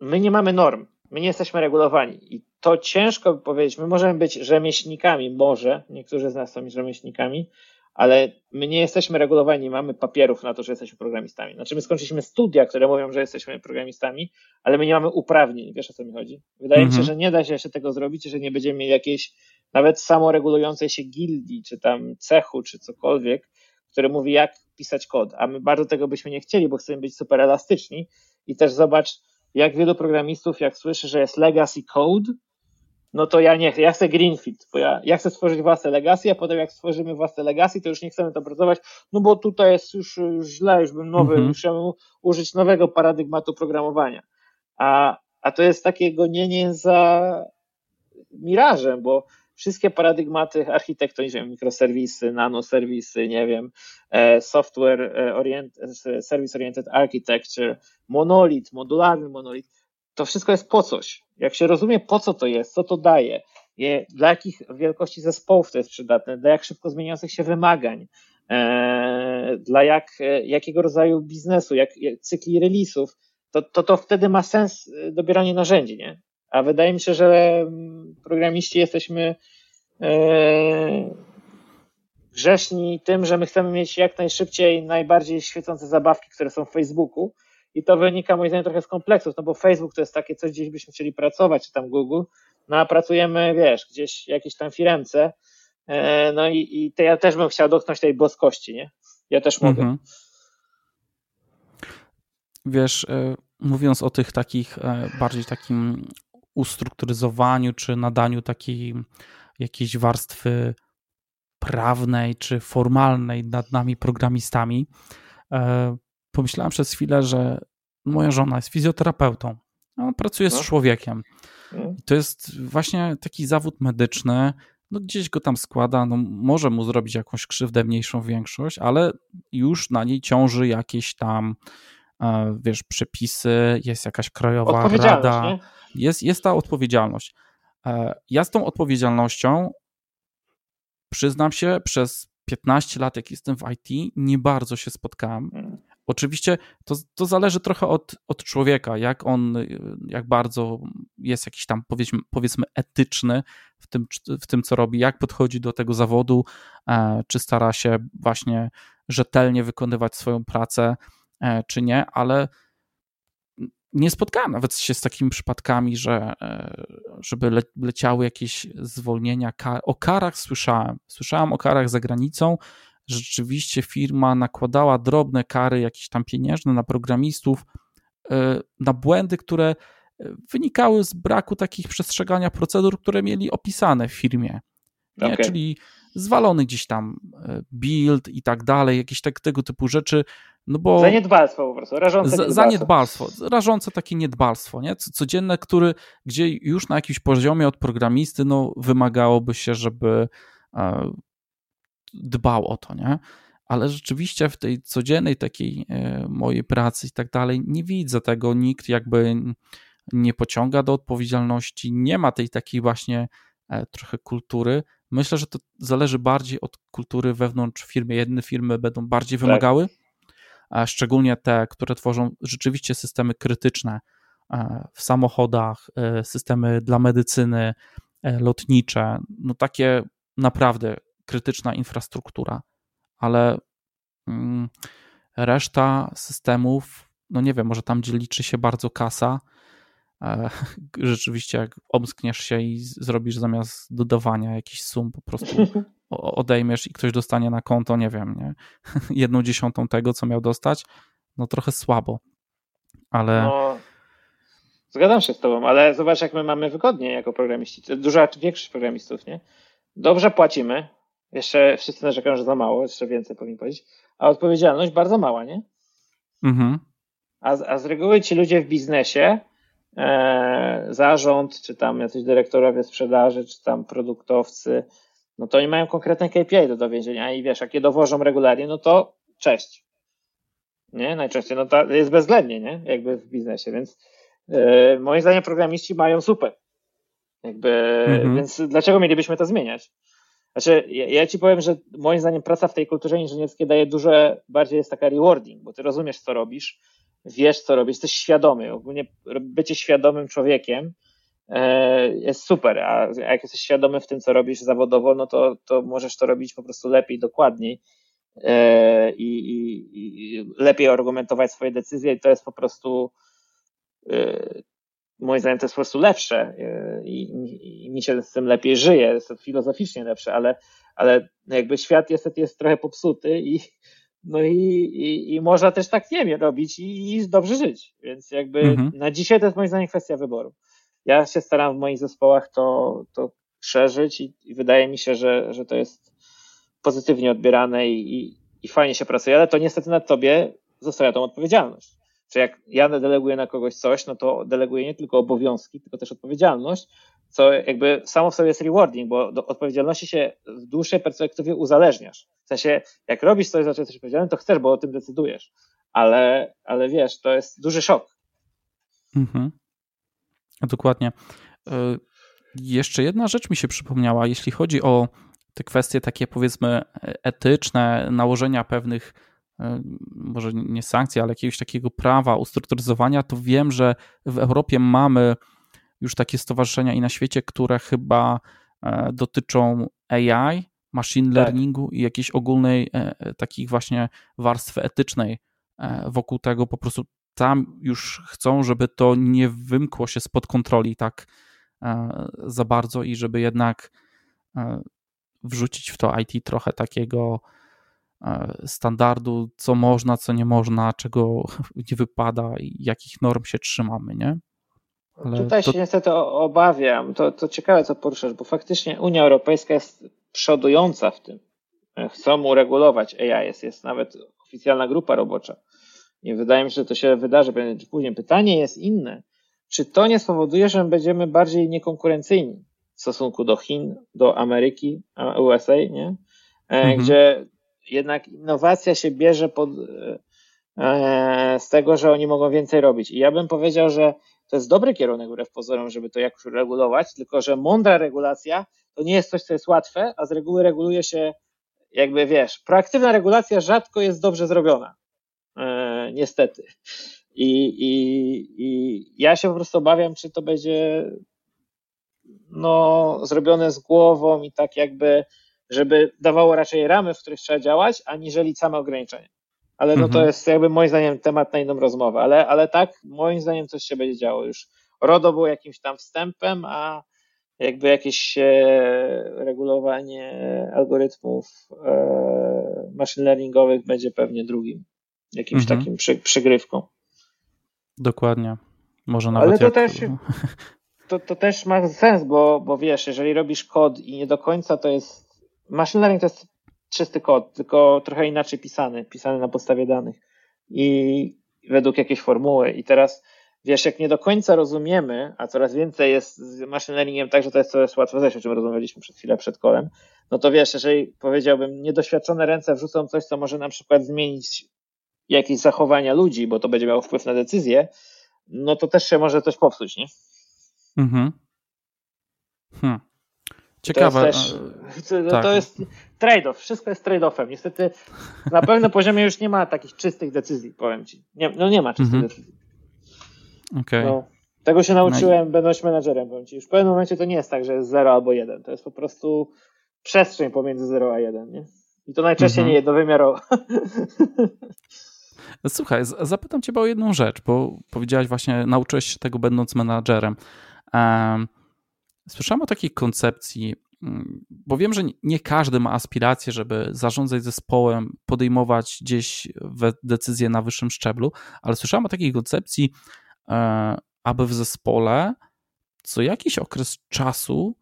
my nie mamy norm, my nie jesteśmy regulowani i to ciężko powiedzieć. My możemy być rzemieślnikami, może, niektórzy z nas są rzemieślnikami, ale my nie jesteśmy regulowani, nie mamy papierów na to, że jesteśmy programistami. Znaczy, my skończyliśmy studia, które mówią, że jesteśmy programistami, ale my nie mamy uprawnień. Wiesz o co mi chodzi? Wydaje mhm. mi się, mhm. że nie da się jeszcze tego zrobić, że nie będziemy mieli jakiejś nawet samoregulującej się gildii, czy tam cechu, czy cokolwiek, który mówi, jak pisać kod. A my bardzo tego byśmy nie chcieli, bo chcemy być super elastyczni. I też zobacz, jak wielu programistów, jak słyszy, że jest legacy code, no to ja nie chcę, ja chcę greenfield, bo ja, ja chcę stworzyć własne legacy, a potem jak stworzymy własne legacy, to już nie chcemy to pracować, no bo tutaj jest już, już źle, już bym nowy, mhm. użyć nowego paradygmatu programowania. A, a to jest takie gonienie za mirażem, bo wszystkie paradygmaty architektoniczne, mikroserwisy, nanoserwisy, nie wiem, e, software e, oriented, service oriented architecture, monolit, modularny monolit, to wszystko jest po coś. Jak się rozumie, po co to jest, co to daje, dla jakich wielkości zespołów to jest przydatne, dla jak szybko zmieniających się wymagań, e, dla jak, jakiego rodzaju biznesu, jak, jak cykli release'ów, to, to, to wtedy ma sens dobieranie narzędzi, nie? A wydaje mi się, że mm, programiści jesteśmy e, grzeszni tym, że my chcemy mieć jak najszybciej najbardziej świecące zabawki, które są w Facebooku. I to wynika moim zdaniem trochę z kompleksów, no bo Facebook to jest takie coś, gdzieś byśmy chcieli pracować, czy tam Google, no a pracujemy, wiesz, gdzieś jakieś tam firemce, e, no i, i ja też bym chciał dotknąć tej boskości, nie? Ja też mogę. Mhm. Wiesz, e, mówiąc o tych takich bardziej takim ustrukturyzowaniu czy nadaniu takiej jakiejś warstwy prawnej czy formalnej nad nami programistami, e, pomyślałem przez chwilę, że moja żona jest fizjoterapeutą. Ona pracuje z no. człowiekiem. Mm. To jest właśnie taki zawód medyczny. No gdzieś go tam składa, no może mu zrobić jakąś krzywdę, mniejszą większość, ale już na niej ciąży jakieś tam, e, wiesz, przepisy, jest jakaś krajowa rada. Nie? Jest, jest ta odpowiedzialność. E, ja z tą odpowiedzialnością, przyznam się, przez 15 lat, jak jestem w IT, nie bardzo się spotkałem. Mm. Oczywiście to, to zależy trochę od, od człowieka, jak on, jak bardzo jest jakiś tam powiedzmy, powiedzmy etyczny w tym, w tym, co robi, jak podchodzi do tego zawodu, e, czy stara się właśnie rzetelnie wykonywać swoją pracę, e, czy nie, ale nie spotkałem nawet się z takimi przypadkami, że e, żeby le, leciały jakieś zwolnienia. O karach słyszałem. Słyszałem o karach za granicą. Rzeczywiście firma nakładała drobne kary, jakieś tam pieniężne na programistów, e, na błędy, które e, wynikały z braku takich przestrzegania procedur, które mieli opisane w firmie. Okay. Czyli zwalony gdzieś tam build i tak dalej, jakieś tak, tego typu rzeczy no bo zaniedbalstwo po prostu, rażące niedbalstwo. Zaniedbalstwo, rażące takie niedbalstwo, nie? Codzienne, który, gdzie już na jakimś poziomie od programisty, no wymagałoby się, żeby e, dbał o to, nie? Ale rzeczywiście w tej codziennej takiej e, mojej pracy i tak dalej nie widzę tego, nikt jakby nie pociąga do odpowiedzialności, nie ma tej takiej właśnie e, trochę kultury. Myślę, że to zależy bardziej od kultury wewnątrz firmy. Jedne firmy będą bardziej tak. wymagały, tak szczególnie te, które tworzą rzeczywiście systemy krytyczne e, w samochodach, e, systemy dla medycyny, lotnicze, no takie naprawdę krytyczna infrastruktura, ale mm, reszta systemów, no nie wiem, może tam, gdzie liczy się bardzo kasa, e, rzeczywiście jak omskniesz się i zrobisz zamiast dodawania jakiś sum, po prostu odejmiesz i ktoś dostanie na konto, nie wiem, nie? jedną dziesiątą tego, co miał dostać, no trochę słabo, ale... No, zgadzam się z tobą, ale zobacz, jak my mamy wygodnie jako programiści. Duża większość programistów, nie? Dobrze płacimy, jeszcze wszyscy narzekają, że za mało, jeszcze więcej powinien powiedzieć, a odpowiedzialność bardzo mała, nie? Mhm. A, a z reguły ci ludzie w biznesie, e, zarząd, czy tam jacyś dyrektorowie sprzedaży, czy tam produktowcy, no to oni mają konkretne KPI do dowiedzenia i wiesz, jak je dowożą regularnie, no to cześć. Nie? Najczęściej no to jest bezwzględnie, nie? Jakby w biznesie, więc e, moim zdaniem programiści mają super. Jakby, mhm. więc dlaczego mielibyśmy to zmieniać? Znaczy, ja, ja, ci powiem, że moim zdaniem praca w tej kulturze inżynierskiej daje dużo, bardziej jest taka rewarding, bo ty rozumiesz, co robisz, wiesz, co robisz, jesteś świadomy. Ogólnie bycie świadomym człowiekiem e, jest super, a jak jesteś świadomy w tym, co robisz zawodowo, no to, to możesz to robić po prostu lepiej, dokładniej e, i, i, i lepiej argumentować swoje decyzje i to jest po prostu e, moim zdaniem to jest po prostu lepsze i, i, i mi się z tym lepiej żyje, jest to filozoficznie lepsze, ale, ale jakby świat jest, jest trochę popsuty i no i, i, i można też tak nie wiem robić i, i dobrze żyć. Więc jakby mhm. na dzisiaj to jest moim zdaniem kwestia wyboru. Ja się staram w moich zespołach to, to szerzyć i, i wydaje mi się, że, że to jest pozytywnie odbierane i, i, i fajnie się pracuje, ale to niestety na tobie zostawia tą odpowiedzialność. Czy jak ja deleguję na kogoś coś, no to deleguję nie tylko obowiązki, tylko też odpowiedzialność, co jakby samo w sobie jest rewarding, bo do odpowiedzialności się w dłuższej perspektywie uzależniasz. Sensie, jak robisz coś, za co jesteś odpowiedzialny, to chcesz, bo o tym decydujesz. Ale, ale wiesz, to jest duży szok. Mhm. Dokładnie. Y, jeszcze jedna rzecz mi się przypomniała, jeśli chodzi o te kwestie takie powiedzmy etyczne, nałożenia pewnych E, może nie sankcji, ale jakiegoś takiego prawa, ustrukturyzowania, to wiem, że w Europie mamy już takie stowarzyszenia i na świecie, które chyba e, dotyczą AI, machine tak. learningu tak. i jakiejś ogólnej e, takich właśnie warstwy etycznej wokół tego. Po prostu tam już chcą, żeby to nie wymkło się spod kontroli tak za bardzo i żeby jednak wrzucić w to IT trochę takiego E, standardu, co można, co nie można, czego nie wypada i jakich norm się trzymamy, nie? Ale Tutaj to... się niestety obawiam. To, to ciekawe, co poruszasz, bo faktycznie Unia Europejska jest przodująca w tym. Chcą uregulować AI, jest, jest nawet oficjalna grupa robocza. I wydaje mi się, że to się wydarzy prędzej czy później. Pytanie jest inne. Czy to nie spowoduje, że będziemy bardziej niekonkurencyjni w stosunku do Chin, do Ameryki, USA, nie? E, mhm. Gdzie jednak innowacja się bierze pod, e, z tego, że oni mogą więcej robić. I ja bym powiedział, że to jest dobry kierunek wbrew pozorom, żeby to jakoś regulować, tylko że mądra regulacja to nie jest coś, co jest łatwe, a z reguły reguluje się, jakby wiesz, proaktywna regulacja rzadko jest dobrze zrobiona. E, niestety. I, i, I ja się po prostu obawiam, czy to będzie no, zrobione z głową i tak jakby żeby dawało raczej ramy, w których trzeba działać, aniżeli same ograniczenia. Ale no to mhm. jest jakby moim zdaniem temat na inną rozmowę, ale, ale tak, moim zdaniem coś się będzie działo już. RODO było jakimś tam wstępem, a jakby jakieś e, regulowanie algorytmów e, machine learningowych będzie pewnie drugim, jakimś mhm. takim przy, przygrywką. Dokładnie. Może nawet Ale to jak... też to, to też ma sens, bo, bo wiesz, jeżeli robisz kod i nie do końca to jest Machine learning to jest czysty kod, tylko trochę inaczej pisany, pisany na podstawie danych i według jakiejś formuły. I teraz wiesz, jak nie do końca rozumiemy, a coraz więcej jest z machine learningiem tak, że to jest coraz łatwo zejść, o czym rozmawialiśmy przed chwilę przed kolem, no to wiesz, jeżeli powiedziałbym, niedoświadczone ręce wrzucą coś, co może na przykład zmienić jakieś zachowania ludzi, bo to będzie miało wpływ na decyzję, no to też się może coś popsuć, nie? Mhm. Hmm. Ciekawe. To jest, też, no tak. to jest trade-off. Wszystko jest trade-offem. Niestety na pewnym poziomie już nie ma takich czystych decyzji, powiem ci. Nie, no nie ma czystych mhm. decyzji. Okay. No. Tego się nauczyłem, no i... będąc menadżerem, powiem ci. Już w pewnym momencie to nie jest tak, że jest 0 albo 1. To jest po prostu przestrzeń pomiędzy 0 a 1, nie? I to najczęściej mhm. nie jednowymiarowo. No słuchaj, zapytam cię o jedną rzecz, bo powiedziałaś właśnie, nauczyłeś się tego będąc menadżerem. Słyszałem o takiej koncepcji, mm, bo wiem, że nie każdy ma aspiracje, żeby zarządzać zespołem, podejmować gdzieś decyzje na wyższym szczeblu, ale słyszałem o takiej koncepcji, aby w zespole co jakiś okres czasu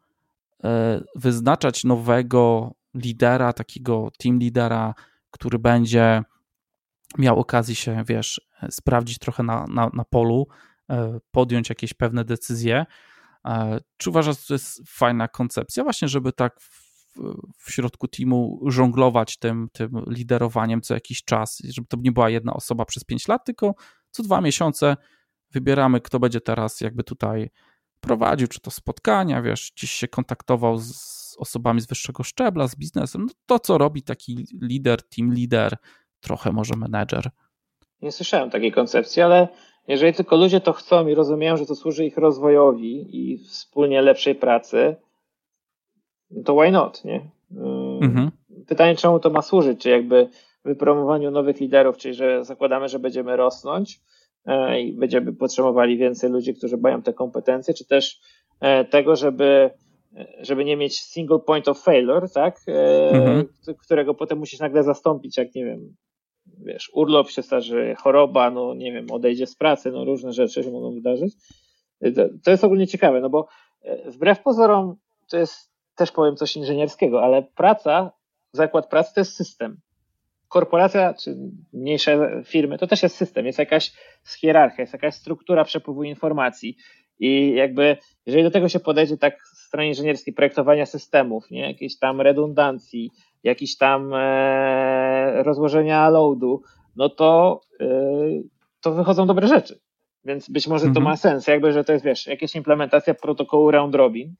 e, wyznaczać nowego lidera, takiego team lidera, który będzie miał okazję się, wiesz, sprawdzić trochę na, na, na polu, e, podjąć jakieś pewne decyzje. E, czy uważasz, że to jest fajna koncepcja, właśnie, żeby tak w, w środku teamu żonglować tym, tym liderowaniem co jakiś czas, żeby to nie była jedna osoba przez pięć lat, tylko co dwa miesiące wybieramy, kto będzie teraz jakby tutaj prowadził, czy to spotkania, wiesz, gdzieś się kontaktował z osobami z wyższego szczebla, z biznesem, no to co robi taki lider, team leader, trochę może menedżer. Nie słyszałem takiej koncepcji, ale jeżeli tylko ludzie to chcą i rozumieją, że to służy ich rozwojowi i wspólnie lepszej pracy, to why not, nie? Mhm. Pytanie, czemu to ma służyć? Czy jakby wypromowaniu nowych liderów, czyli że zakładamy, że będziemy rosnąć i będziemy potrzebowali więcej ludzi, którzy mają te kompetencje, czy też e, tego, żeby żeby nie mieć single point of failure, tak, e, mhm. którego potem musisz nagle zastąpić, jak nie wiem, wiesz, urlop się starzy, choroba, no nie wiem, odejdzie z pracy, no różne rzeczy się mogą wydarzyć. To jest ogólnie ciekawe, no bo e, wbrew pozorom to jest też powiem coś inżynierskiego, ale praca, zakład pracy to jest system. Korporacja czy mniejsze firmy to też jest system, jest jakaś hierarchia, jest jakaś struktura przepływu informacji. I jakby, jeżeli do tego się podejdzie tak z strony inżynierskiej projektowania systemów, nie, jakiejś tam redundancji, jakiś tam e, rozłożenia loadu, no to, e, to wychodzą dobre rzeczy. Więc być może to mhm. ma sens, jakby, że to jest, wiesz, jakaś implementacja protokołu round robin,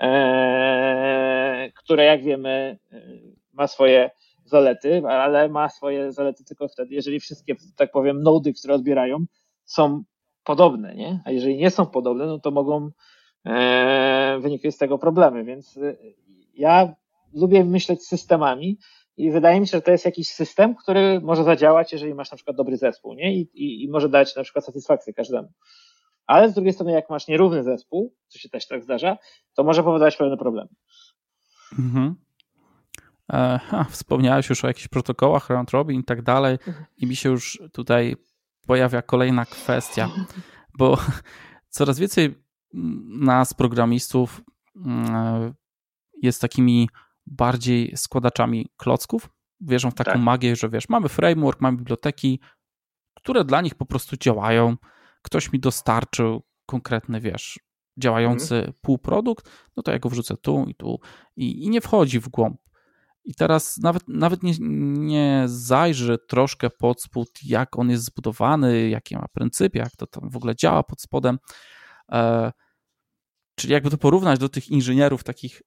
e, które jak wiemy e, ma swoje zalety, ale ma swoje zalety tylko wtedy, jeżeli wszystkie, tak powiem, nody, które odbierają, są podobne, nie? A jeżeli nie są podobne, no to mogą e, wynikać z tego problemy. Więc e, ja lubię myśleć systemami i wydaje mi się, że to jest jakiś system, który może zadziałać, jeżeli masz na przykład dobry zespół, nie? I, i, i może dać na przykład satysfakcję każdemu. Ale z drugiej strony, jak masz nierówny zespół, co się też tak zdarza, to może powodować pewne problemy. Mhm. E, wspomniałeś już o jakichś protokołach, round robin i tak dalej, mhm. i mi się już tutaj pojawia kolejna kwestia, bo coraz więcej nas, programistów, mm, jest takimi bardziej składaczami klocków. Wierzą w taką tak. magię, że wiesz, mamy framework, mamy biblioteki, które dla nich po prostu działają. Ktoś mi dostarczył konkretny, wiesz, działający mhm. półprodukt, no to ja go wrzucę tu i tu i, i nie wchodzi w głąb i teraz nawet, nawet nie, nie zajrzy troszkę pod spód, jak on jest zbudowany, jakie ma pryncypy, jak to tam w ogóle działa pod spodem. E, czyli jakby to porównać do tych inżynierów takich,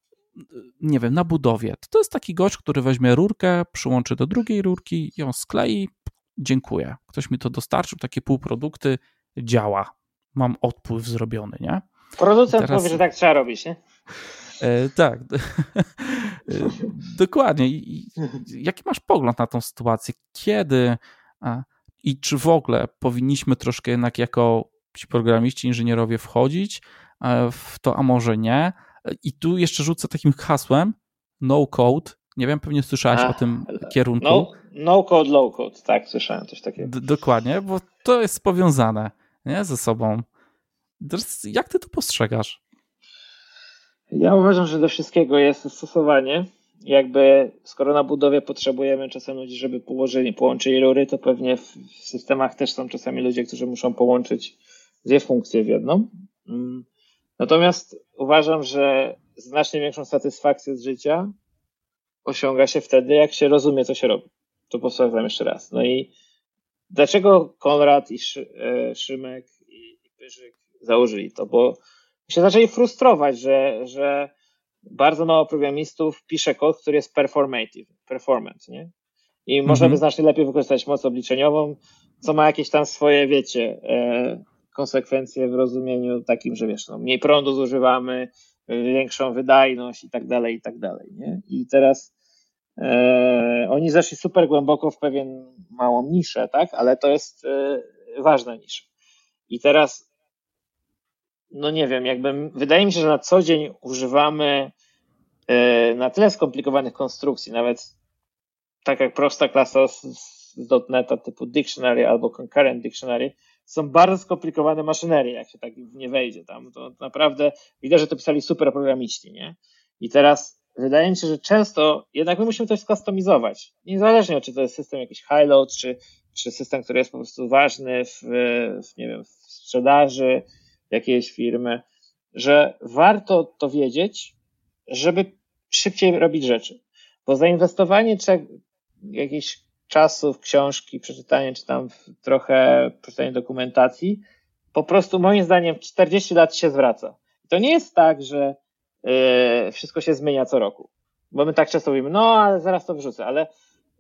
nie wiem, na budowie, to, to jest taki gość, który weźmie rurkę, przyłączy do drugiej rurki, ją sklei, dziękuję. Ktoś mi to dostarczył, takie półprodukty, działa. Mam odpływ zrobiony, nie? Producent teraz... powie, że tak trzeba robić, nie? E, tak. E, dokładnie. I, jaki masz pogląd na tą sytuację? Kiedy a, i czy w ogóle powinniśmy troszkę jednak jako ci programiści, inżynierowie wchodzić e, w to, a może nie? I tu jeszcze rzucę takim hasłem no code. Nie wiem, pewnie słyszałeś a, o tym kierunku. No, no code, low code. Tak, słyszałem coś takiego. D dokładnie, bo to jest powiązane nie, ze sobą. Jak ty to postrzegasz? Ja uważam, że do wszystkiego jest stosowanie. Jakby skoro na budowie potrzebujemy czasem ludzi, żeby położyli, połączyli rury, to pewnie w, systemach też są czasami ludzie, którzy muszą połączyć dwie funkcje w jedną. Mm. Natomiast uważam, że znacznie większą satysfakcję z życia osiąga się wtedy, jak się rozumie, co się robi. To powtarzam jeszcze raz. No i dlaczego Konrad i e, Szymek i, i Pyrzyk założyli to? Bo się zaczęli frustrować, że, że bardzo mało programistów pisze kod, który jest performative, performant, nie? I -hmm. można by znacznie lepiej wykorzystać moc obliczeniową, co ma jakieś tam swoje, wiecie, e, konsekwencje w rozumieniu takim, że wiesz, no, mniej prądu zużywamy, większą wydajność i tak dalej, i tak dalej. Nie? I teraz e, oni zeszli super głęboko w pewien małą niszę, tak? Ale to jest e, ważna nisza. I teraz, no nie wiem, jakby wydaje mi się, że na co dzień używamy e, na tyle skomplikowanych konstrukcji, nawet tak jak prosta klasa z, z typu Dictionary albo Concurrent Dictionary, są bardzo skomplikowane maszynerie, jak się tak nie wejdzie tam. To naprawdę widać, że to pisali super programiści, nie? I teraz wydaje mi się, że często jednak my musimy coś skustomizować. Niezależnie, czy to jest system jakiś high-load, czy, czy system, który jest po prostu ważny w, w, nie wiem, w sprzedaży jakiejś firmy, że warto to wiedzieć, żeby szybciej robić rzeczy. Bo zainwestowanie jakiejś czasów, książki, przeczytanie, czy tam trochę przeczytanie dokumentacji, po prostu moim zdaniem 40 lat się zwraca. To nie jest tak, że yy, wszystko się zmienia co roku. Bo my tak często mówimy, no ale zaraz to wrzucę, ale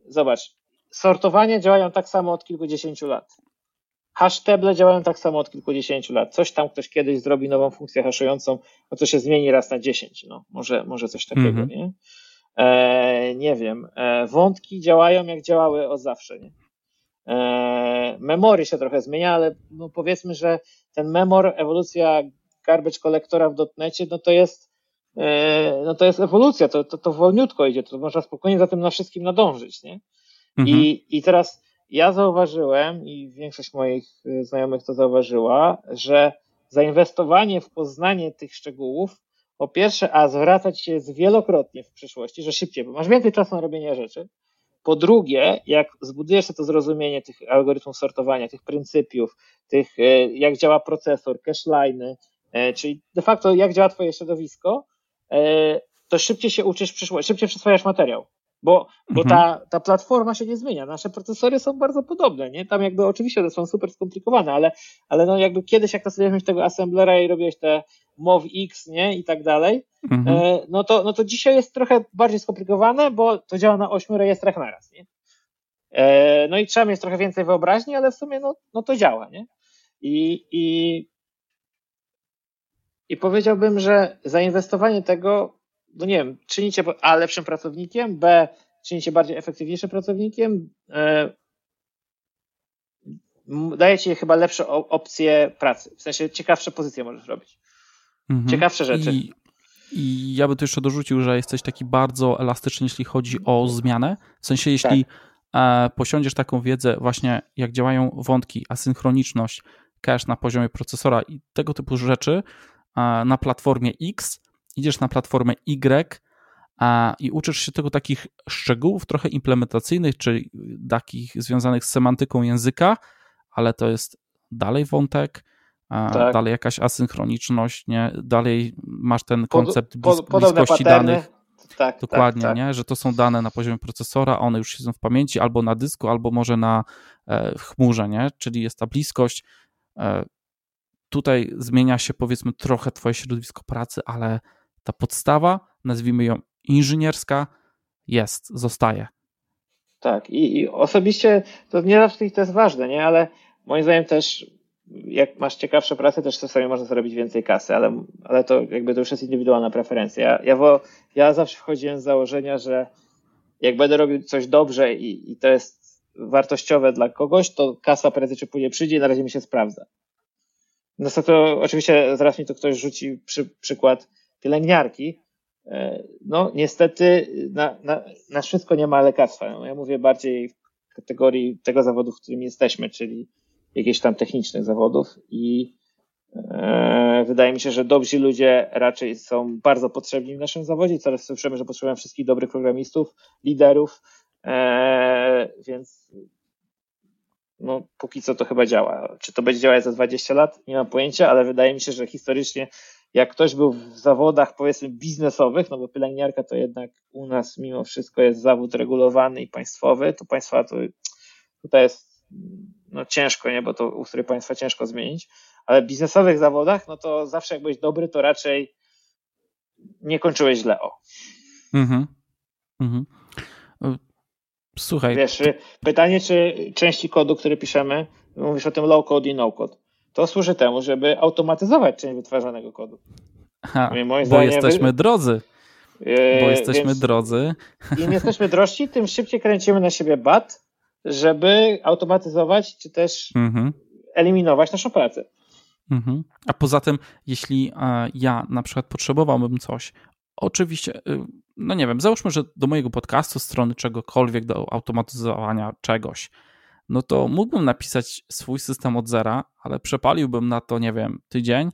zobacz, sortowanie działają tak samo od kilkudziesięciu lat. Hashtagle działają tak samo od kilkudziesięciu lat. Coś tam ktoś kiedyś zrobi nową funkcję haszującą, no to się zmieni raz na dziesięć, no może, może coś takiego, mm -hmm. nie? E, nie wiem, e, wątki działają jak działały od zawsze. Nie? E, memory się trochę zmienia, ale no powiedzmy, że ten memor, ewolucja garbage kolektora w dotnecie, no to jest e, no to jest ewolucja, to, to, to wolniutko idzie, to można spokojnie za tym na wszystkim nadążyć, nie? Mhm. I, I teraz ja zauważyłem i większość moich e, znajomych to zauważyła, że zainwestowanie w poznanie tych szczegółów po pierwsze, a zwracać się wielokrotnie w przyszłości, że szybciej, bo masz więcej czasu na robienie rzeczy. Po drugie, jak zbudujesz to zrozumienie tych algorytmów sortowania, tych pryncypiów, tych, e, jak działa procesor, cache e, czyli de facto jak działa twoje środowisko, to szybciej się uczysz w przyszłości, szybciej przyswajasz materiał. Bo, bo mhm. ta, ta platforma się nie zmienia. Nasze procesory są bardzo podobne, nie? Tam jakby oczywiście one są super skomplikowane, ale, ale no jakby kiedyś jak mieć tego assemblera i robiłeś te MOVX, nie? I tak dalej, mhm. e, no, to, no to dzisiaj jest trochę bardziej skomplikowane, bo to działa na ośmiu rejestrach naraz, nie? E, no i trzeba mieć trochę więcej wyobraźni, ale w sumie no, no to działa, nie? I, i, I powiedziałbym, że zainwestowanie tego no nie wiem, czynicie A lepszym pracownikiem, B czynicie bardziej efektywniejszym pracownikiem, e, daje ci chyba lepsze opcje pracy. W sensie ciekawsze pozycje możesz robić. Mhm. Ciekawsze rzeczy. I, I, ja bym tu jeszcze dorzucił, że jesteś taki bardzo elastyczny, jeśli chodzi o zmianę. W sensie, jeśli tak. posiądziesz taką wiedzę, właśnie jak działają wątki, asynchroniczność, cache na poziomie procesora i tego typu rzeczy na platformie X, idziesz na platformę Y a, i uczysz się tego takich szczegółów trochę implementacyjnych, czyli takich związanych z semantyką języka, ale to jest dalej wątek, tak. dalej jakaś asynchroniczność, nie? dalej masz ten koncept blis bliskości danych. Tak, tak, Dokładnie, tak, nie? że to są dane na poziomie procesora, one już siedzą w pamięci albo na dysku, albo może na e, chmurze, nie? czyli jest ta bliskość. E, tutaj zmienia się powiedzmy trochę twoje środowisko pracy, ale ta podstawa, nazwijmy ją inżynierska, jest, zostaje. Tak, i, i osobiście to nie zawsze to jest ważne, nie? Ale moim zdaniem też, jak masz ciekawsze prace, też czasami można zrobić więcej kasy, ale, ale to jakby to już jest indywidualna preferencja. Ja, ja, wo, ja zawsze wchodziłem z założenia, że jak będę robił coś dobrze i, i to jest wartościowe dla kogoś, to kasa prędzej czy później przyjdzie i na razie mi się sprawdza. No to oczywiście zaraz mi to ktoś rzuci przy, przykład pielęgniarki, e, no niestety na, na, na wszystko nie ma lekarstwa. Ja mówię bardziej w kategorii tego zawodu, w którym jesteśmy, czyli jakichś tam technicznych zawodów i e, wydaje mi się, że dobrzy ludzie raczej są bardzo potrzebni w naszym zawodzie. Coraz słyszymy, że potrzebujemy wszystkich dobrych programistów, liderów, e, więc no, póki co to chyba działa. Czy to będzie działać za 20 lat? Nie mam pojęcia, ale wydaje mi się, że historycznie jak ktoś był w zawodach powiedzmy biznesowych, no bo pielęgniarka to jednak u nas mimo wszystko jest zawód regulowany i państwowy, to państwa to tutaj jest no ciężko, nie, bo to ustrój państwa ciężko zmienić, ale w biznesowych zawodach, no to zawsze jak byłeś dobry, to raczej nie kończyłeś źle, o. Mhm. Mhm. Słuchaj. Wiesz, pytanie, czy części kodu, który piszemy, mówisz o tym low code i no code to służy temu, żeby automatyzować część wytwarzanego kodu. Bo jesteśmy wy... drodzy. Bo e, jesteśmy Więc drodzy. Im jesteśmy drożsi, tym szybciej kręcimy na siebie bat, żeby automatyzować, czy też mhm. eliminować naszą pracę. Mhm. A poza tym, jeśli e, ja na przykład potrzebowałbym coś, oczywiście, y, no nie wiem, załóżmy, że do mojego podcastu, strony czegokolwiek, do automatyzowania czegoś, no to mógłbym napisać swój system od zera, ale przepaliłbym na to, nie wiem, tydzień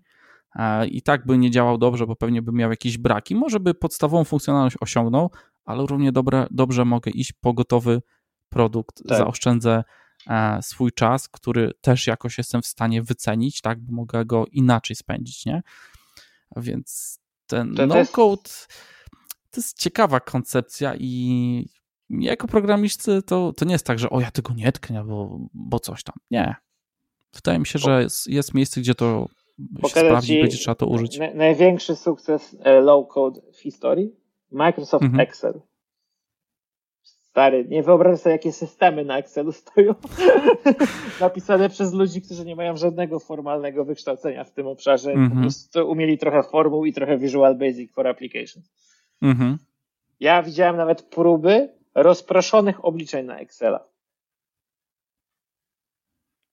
e, i tak by nie działał dobrze, bo pewnie bym miał jakieś braki. Może by podstawową funkcjonalność osiągnął, ale równie dobre, dobrze mogę iść po gotowy produkt, tak. zaoszczędzę e, swój czas, który też jakoś jestem w stanie wycenić, tak, bo mogę go inaczej spędzić, nie? Więc ten no-code to jest ciekawa koncepcja i jako programisty to, to nie jest tak, że o ja tego nie tknę, bo, bo coś tam. Nie. Wydaje mi się, że jest, jest miejsce, gdzie to się sprawdzi, będzie trzeba to użyć. Na, największy sukces e, low-code w historii? Microsoft mhm. Excel. Stary, nie wyobrażam sobie, jakie systemy na Excelu stoją napisane przez ludzi, którzy nie mają żadnego formalnego wykształcenia w tym obszarze. Mm -hmm. Po mhm. prostu umieli trochę formuł i trochę Visual Basic for Applications. Mm -hmm. Ja widziałem nawet próby rozproszonych obliczeń na Excela.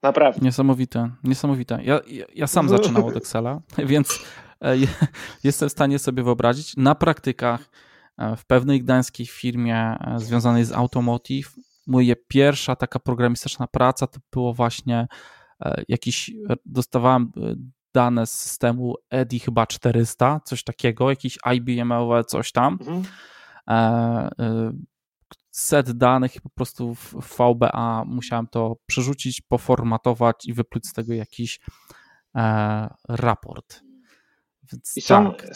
Naprawdę. Niesamowite, niesamowite. Ja, ja, ja sam zaczynam od Excela, więc e, jestem w stanie sobie wyobrazić na praktykach e, w pewnej gdańskiej firmie e, związanej z automotive. Moja pierwsza taka programistyczna praca to było właśnie jakiś, dostawałem dane z systemu EDI chyba 400, coś takiego, jakiś IBM, coś tam. Mhm set danych i po prostu w VBA musiałem to przerzucić, poformatować i wypluć z tego jakiś e, raport. Więc I, są, tak.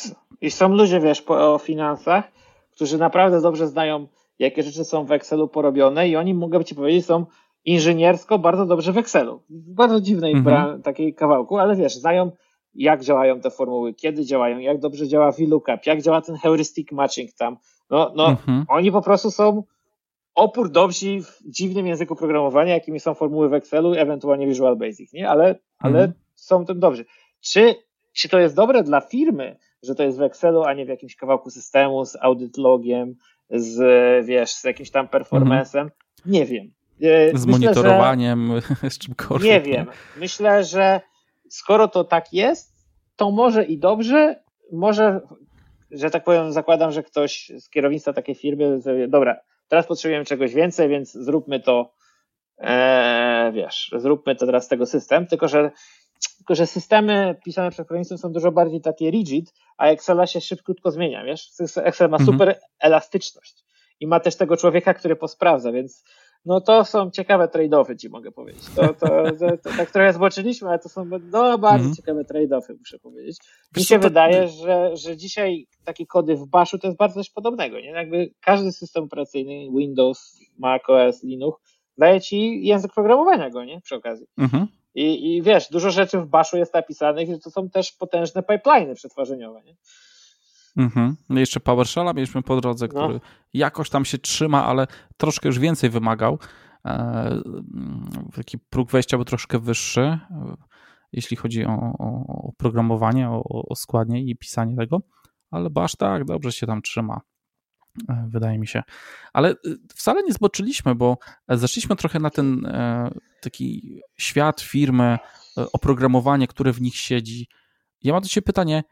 I są ludzie, wiesz, po, o finansach, którzy naprawdę dobrze znają, jakie rzeczy są w Excelu porobione i oni, mogę ci powiedzieć, są inżyniersko bardzo dobrze w Excelu. W bardzo dziwnej mhm. takiej kawałku, ale wiesz, znają jak działają te formuły, kiedy działają, jak dobrze działa VLOOKUP, jak działa ten heuristic matching tam. No, no mhm. oni po prostu są opór dobrzy w dziwnym języku programowania, jakimi są formuły w Excelu, ewentualnie Visual Basic, nie? Ale, ale mhm. są tym dobrzy. Czy, czy to jest dobre dla firmy, że to jest w Excelu, a nie w jakimś kawałku systemu z audit logiem, z, wiesz, z jakimś tam performancem? Mhm. Nie wiem. E, z Myślę, monitorowaniem, że, z czymkolwiek. Nie wiem. Myślę, że skoro to tak jest, to może i dobrze, może, że tak powiem, zakładam, że ktoś z kierownictwa takiej firmy, dobra, Teraz potrzebujemy czegoś więcej, więc zróbmy to, e, wiesz, zróbmy to teraz z tego system, tylko że, tylko że systemy pisane przez programistów są dużo bardziej takie rigid, a Excela się szybciutko zmienia, wiesz? Excel ma mhm. super elastyczność i ma też tego człowieka, który posprawdza, więc no to są ciekawe trade-offy, ci mogę powiedzieć. To, to, to, to tak trochę zboczyliśmy, ale to są no, bardzo mm. ciekawe trade-offy, muszę powiedzieć. Mi się wydaje, że, że dzisiaj takie kody w Bashu to jest bardzo coś podobnego. Nie? Jakby każdy system operacyjny, Windows, macOS, Linux, daje ci język programowania go, nie? Przy okazji. -hmm. I, I wiesz, dużo rzeczy w Bashu jest napisanych, że to są też potężne pipeliny przetwarzeniowe, nie? Mhm. Jeszcze PowerShella mieliśmy po drodze, no. który no. jakoś tam się trzyma, ale troszkę już więcej wymagał. E, taki próg wejścia był troszkę wyższy, e, jeśli chodzi o, o, programowanie, o, o składnie i pisanie tego, ale Bash tak, dobrze się tam trzyma e, wydaje mi się. Ale wcale nie zboczyliśmy, bo zeszliśmy trochę na ten taki świat firmy, oprogramowanie, które w nich siedzi. Ja mam do Ciebie pytanie,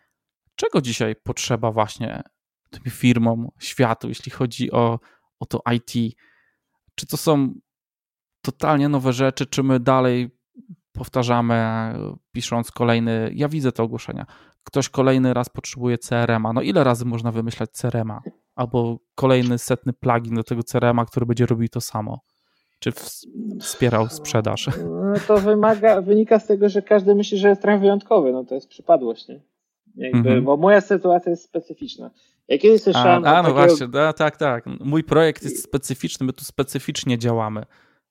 czego dzisiaj potrzeba właśnie tym firmom, światu, jeśli chodzi o, o to IT? Czy to są totalnie nowe rzeczy, czy my dalej powtarzamy, pisząc kolejny, ja widzę te ogłoszenia, ktoś kolejny raz potrzebuje CRM-a, no ile razy można wymyślać CRM-a? Albo kolejny setny plugin do tego CRM-a, który będzie robił to samo? Czy wspierał sprzedaż? No to wymaga, wynika z tego, że każdy myśli, że jest trochę wyjątkowy, no to jest przypadłość, nie? Jakby, mhm. Bo moja sytuacja jest specyficzna. Ja kiedyś słyszałem. A, a no takiego... właśnie, da, tak, tak. Mój projekt jest specyficzny, my tu specyficznie działamy.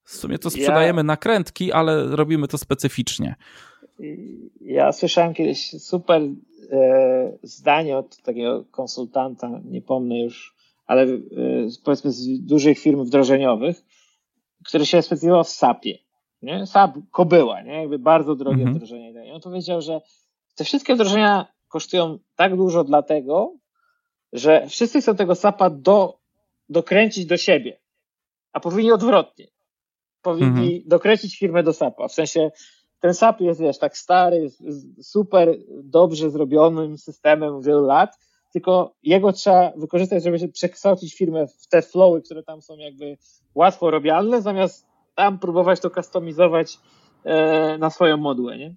W sumie to sprzedajemy ja... nakrętki, ale robimy to specyficznie. Ja słyszałem kiedyś super e, zdanie od takiego konsultanta, nie pomnę już, ale e, powiedzmy z dużych firm wdrożeniowych, który się specjalizował w SAP-ie. Nie? SAP kobyła, nie? Jakby bardzo drogie mhm. wdrożenie. I on powiedział, że te wszystkie wdrożenia kosztują tak dużo dlatego, że wszyscy chcą tego SAP-a do, dokręcić do siebie, a powinni odwrotnie. Powinni mhm. dokręcić firmę do SAP-a. W sensie ten SAP jest, wiesz, tak stary, super dobrze zrobionym systemem wielu lat, tylko jego trzeba wykorzystać, żeby się przekształcić firmę w te flowy, które tam są jakby łatwo robialne, zamiast tam próbować to kustomizować e, na swoją modułę, nie?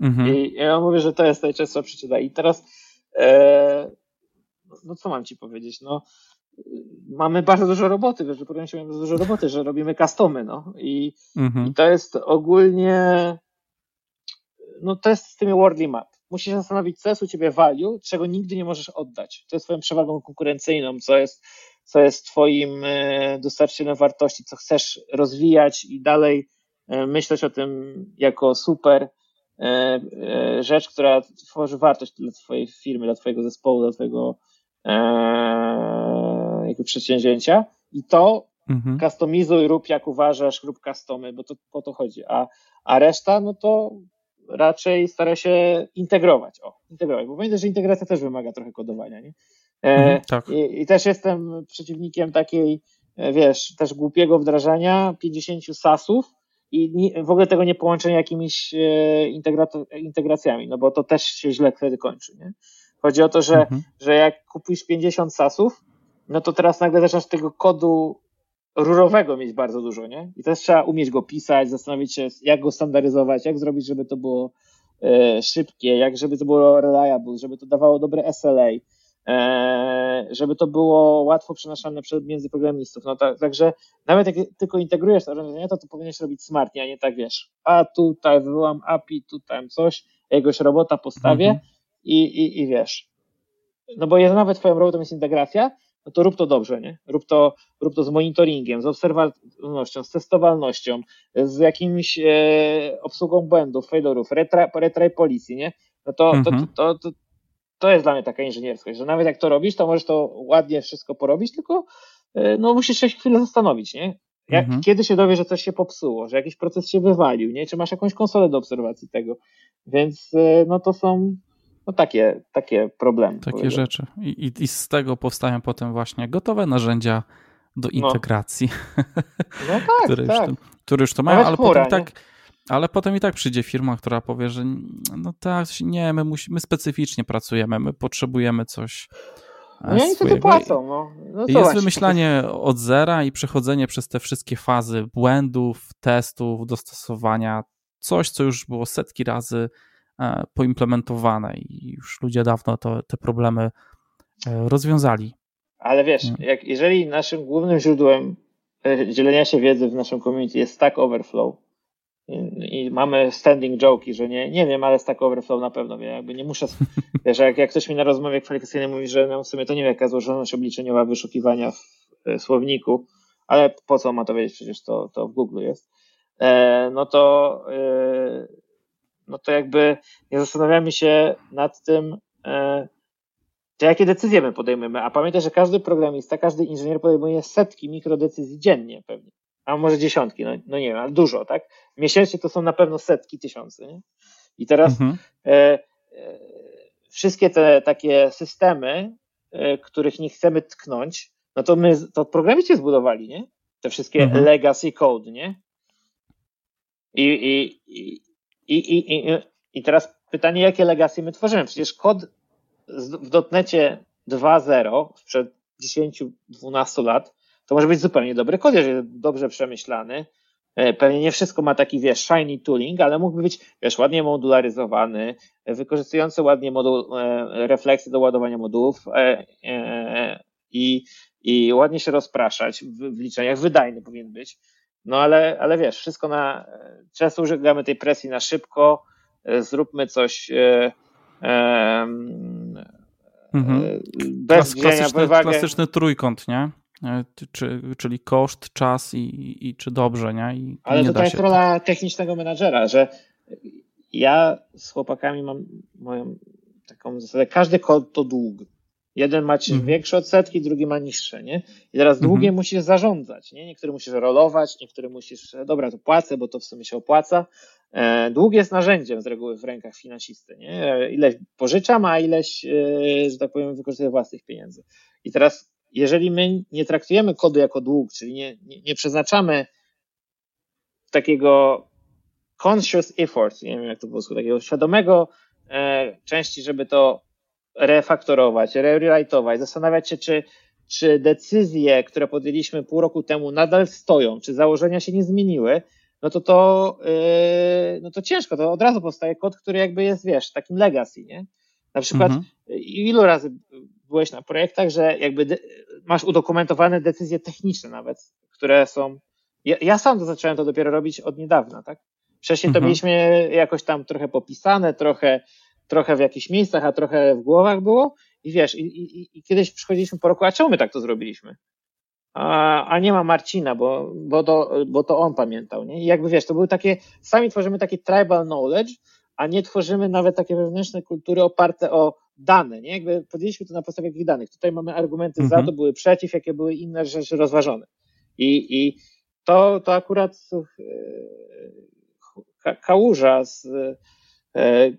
Mhm. I ja mówię, że to jest najczęstsza przyczyna. I teraz e, no co mam ci powiedzieć, no mamy bardzo dużo roboty, wiesz, że programujący mamy dużo roboty, że robimy customy, no i, mhm. i to jest ogólnie no to jest z tymi worldly map. Musisz zastanowić, co jest u ciebie value, czego nigdy nie możesz oddać. To jest twoją przewagą konkurencyjną, co jest, co jest twoim e, dostarczycielem wartości, co chcesz rozwijać i dalej e, myśleć o tym jako super rzecz, która tworzy wartość dla twojej firmy, dla twojego zespołu, dla twojego jako przedsięwzięcia i to mhm. customizuj, rób jak uważasz, rób customy, bo to po to chodzi, a, a reszta, no to raczej stara się integrować. O, integrować, bo pamiętaj, że integracja też wymaga trochę kodowania, nie? E, mhm, tak. i, I też jestem przeciwnikiem takiej, e, wiesz, też głupiego wdrażania 50 sasów i w ogóle tego nie połączenia jakimiś e, integracjami, no bo to też się źle wtedy kończy, nie? Chodzi o to, że, mhm. że jak kupisz 50 sasów, no to teraz nagle zaczynasz tego kodu rurowego mieć bardzo dużo, nie? I też trzeba umieć go pisać, zastanowić się, jak go standaryzować, jak zrobić, żeby to było e, szybkie, jak żeby to było reliable, żeby to dawało dobre SLA, żeby to było łatwo przenaszane między programistów. No tak, także nawet jak tylko integrujesz to rozwiązanie, to to powinieneś robić smartnie, a nie tak wiesz, a tutaj wywołam API, tutaj coś, jakiegoś robota postawię mhm. i, i, i wiesz. No bo jest nawet twoją robotą jest integracja, no to rób to dobrze, nie? Rób to, rób to z monitoringiem, z obserwalnością, z testowalnością, z jakimś e, obsługą błędów, retry, retry policji, nie? No to, mhm. to, to, to, to jest dla mnie taka inżynierskość, że nawet jak to robisz, to możesz to ładnie wszystko porobić, tylko e, no musisz się chwilę zastanowić, nie? Jak, mhm. Kiedy się dowiesz, że coś się popsuło, że jakiś proces się wywalił, nie? Czy masz jakąś konsolę do obserwacji tego? Więc e, no to są no takie, takie problemy. Takie rzeczy. I, i, I, z tego powstają potem właśnie gotowe narzędzia do no. integracji. No, no tak, które, tak. Już to, które już to mają, ale chmura, potem tak. Ale potem i tak przyjdzie firma, która powie, że no tak, nie, my, musimy, my specyficznie pracujemy, my potrzebujemy coś. E, no i to płacą. No. No jest właśnie. wymyślanie od zera i przechodzenie przez te wszystkie fazy błędów, testów, dostosowania. Coś, co już było setki razy E, poimplementowane i już ludzie dawno to, te problemy e, rozwiązali. Ale wiesz, jak, jeżeli naszym głównym źródłem dzielenia się wiedzy w naszym community jest Stack Overflow i, i mamy standing joke, że nie, nie wiem, ale Stack Overflow na pewno wiem, jakby nie muszę, wiesz, jak, jak ktoś mi na rozmowie kwalifikacyjnej mówi, że no w sumie to nie wiem jaka złożoność obliczeniowa wyszukiwania w, w słowniku, ale po co ma to wiedzieć, przecież to, to w Google jest, e, no to e, no to jakby nie zastanawiamy się nad tym, e, to jakie decyzje my podejmujemy. A pamiętaj, że każdy programista, każdy inżynier podejmuje setki mikrodecyzji dziennie pewnie. A może dziesiątki, no, no nie wiem, ale dużo, tak? Miesięcznie to są na pewno setki, tysiące. Nie? I teraz mhm. e, e, wszystkie te takie systemy, e, których nie chcemy tknąć, no to my, to programiści zbudowali, nie? Te wszystkie mhm. legacy code, nie? I, i, i, i, i, i, I teraz pytanie, jakie legacy my tworzymy? Przecież kod w dotnecie 2.0 sprzed 10-12 lat to może być zupełnie dobry kod, jeżeli jest dobrze przemyślany. E, pewnie nie wszystko ma taki, wiesz, shiny tooling, ale mógłby być, wiesz, ładnie modularyzowany, wykorzystujący ładnie moduł, e, refleksy do ładowania modułów e, i, i ładnie się rozpraszać w, w liczeniach. Wydajny powinien być. No ale, ale wiesz, wszystko na. Często używamy tej presji na szybko, e, zróbmy coś. E, e, mhm. Bez klasyczny, klasyczny trójkąt, nie? Czy, czyli koszt, czas i, i czy dobrze, nie? I ale nie to jest rola technicznego menadżera, że ja z chłopakami mam moją taką zasadę, każdy kod to dług. Jeden ma mhm. większe odsetki, drugi ma niższe, nie? I teraz mhm. długiem musisz zarządzać, nie? Niektóry musisz rolować, niektóry musisz, dobra, to płacę, bo to w sumie się opłaca, E, dług jest narzędziem z reguły w rękach finansisty. Nie? Ileś pożyczam, a ileś, e, że tak powiem, wykorzystuję własnych pieniędzy. I teraz, jeżeli my nie traktujemy kodu jako dług, czyli nie, nie, nie przeznaczamy takiego conscious effort, nie wiem jak to było, takiego świadomego e, części, żeby to refaktorować, rewrite'ować, zastanawiać się, czy, czy decyzje, które podjęliśmy pół roku temu nadal stoją, czy założenia się nie zmieniły, no to to, yy, no to ciężko, to od razu powstaje kod, który jakby jest, wiesz, takim legacy, nie? Na przykład mhm. ilu razy byłeś na projektach, że jakby de- masz udokumentowane decyzje techniczne nawet, które są, ja, ja, sam to zacząłem to dopiero robić od niedawna, tak? Wcześniej to mhm. mieliśmy jakoś tam trochę popisane, trochę, trochę w jakichś miejscach, a trochę w głowach było i wiesz, i, i, i kiedyś przychodziliśmy po roku, a czemu my tak to zrobiliśmy? a, a nie ma Marcina, bo, bo, to, bo to on pamiętał. Nie? I jakby wiesz, to były takie, sami tworzymy takie tribal knowledge, a nie tworzymy nawet takie wewnętrzne kultury oparte o dane. Nie? Jakby podjęliśmy to na podstawie jakich danych. Tutaj mamy argumenty mhm. za to, były przeciw, jakie były inne rzeczy rozważone. I, i to, to akurat e, Kałuża z, e,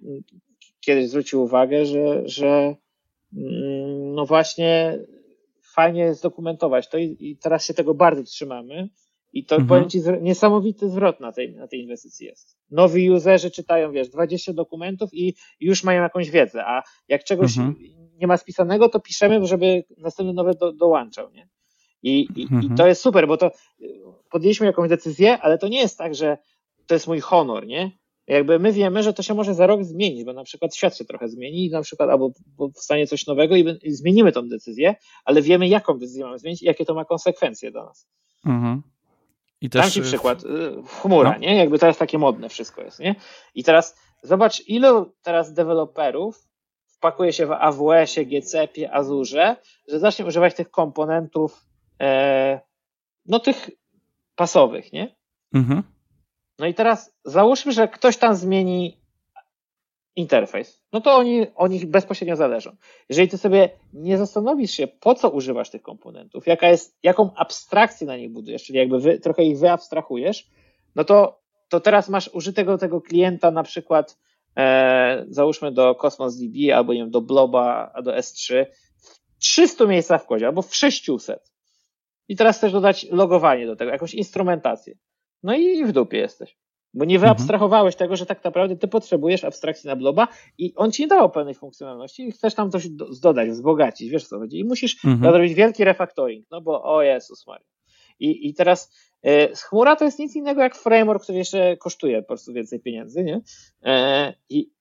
kiedyś zwrócił uwagę, że, że mm, no właśnie fajnie zdokumentować to i, i teraz się tego bardzo trzymamy. I to mhm. powiem Ci, niesamowity zwrot na tej, na tej inwestycji jest. Nowi userzy czytają, wiesz, 20 dokumentów i już mają jakąś wiedzę, a jak czegoś mhm. nie ma spisanego, to piszemy, żeby następny nowy do, dołączał, nie? I, i, mhm. I to jest super, bo to podjęliśmy jakąś decyzję, ale to nie jest tak, że to jest mój honor, nie? jakby my wiemy, że to się może za rok zmienić, bo na przykład świat się trochę zmieni, na przykład albo powstanie coś nowego i, i zmienimy tą decyzję, ale wiemy, jaką decyzję mamy zmienić i jakie to ma konsekwencje dla nas. Mhm. I też... Dam ci przykład, y, chmura, no. nie? Jakby teraz takie modne wszystko jest, nie? I teraz zobacz, ilu teraz deweloperów wpakuje się w AWS-ie, GCP, Azure, że zacznie używać tych komponentów, e, no tych pasowych, nie? Mhm. No i teraz załóżmy, że ktoś tam zmieni interfejs. No to oni o nich bezpośrednio zależą. Jeżeli ty sobie nie zastanowisz się, po co używasz tych komponentów, jaka jest, jaką abstrakcję na nich budujesz, czyli jakby wy, trochę ich wyabstrahujesz, no to, to teraz masz użytego tego klienta na przykład e, załóżmy do Cosmos DB albo nie wiem, do Bloba, a do S3 w 300 miejscach w kodzie albo w 600. I teraz też dodać logowanie do tego, jakąś instrumentację. No i w dupie jesteś. Bo nie wyabstrahowałeś mhm. tego, że tak naprawdę ty potrzebujesz abstrakcji na bloba i on ci nie dawał pewnej funkcjonalności i chcesz tam coś dodać, wzbogacić, wiesz co chodzi. I musisz mhm. zrobić wielki refactoring, no bo o Jezus Maria. I, i teraz e, chmura to jest nic innego jak framework, który jeszcze kosztuje po prostu więcej pieniędzy, nie? E, I,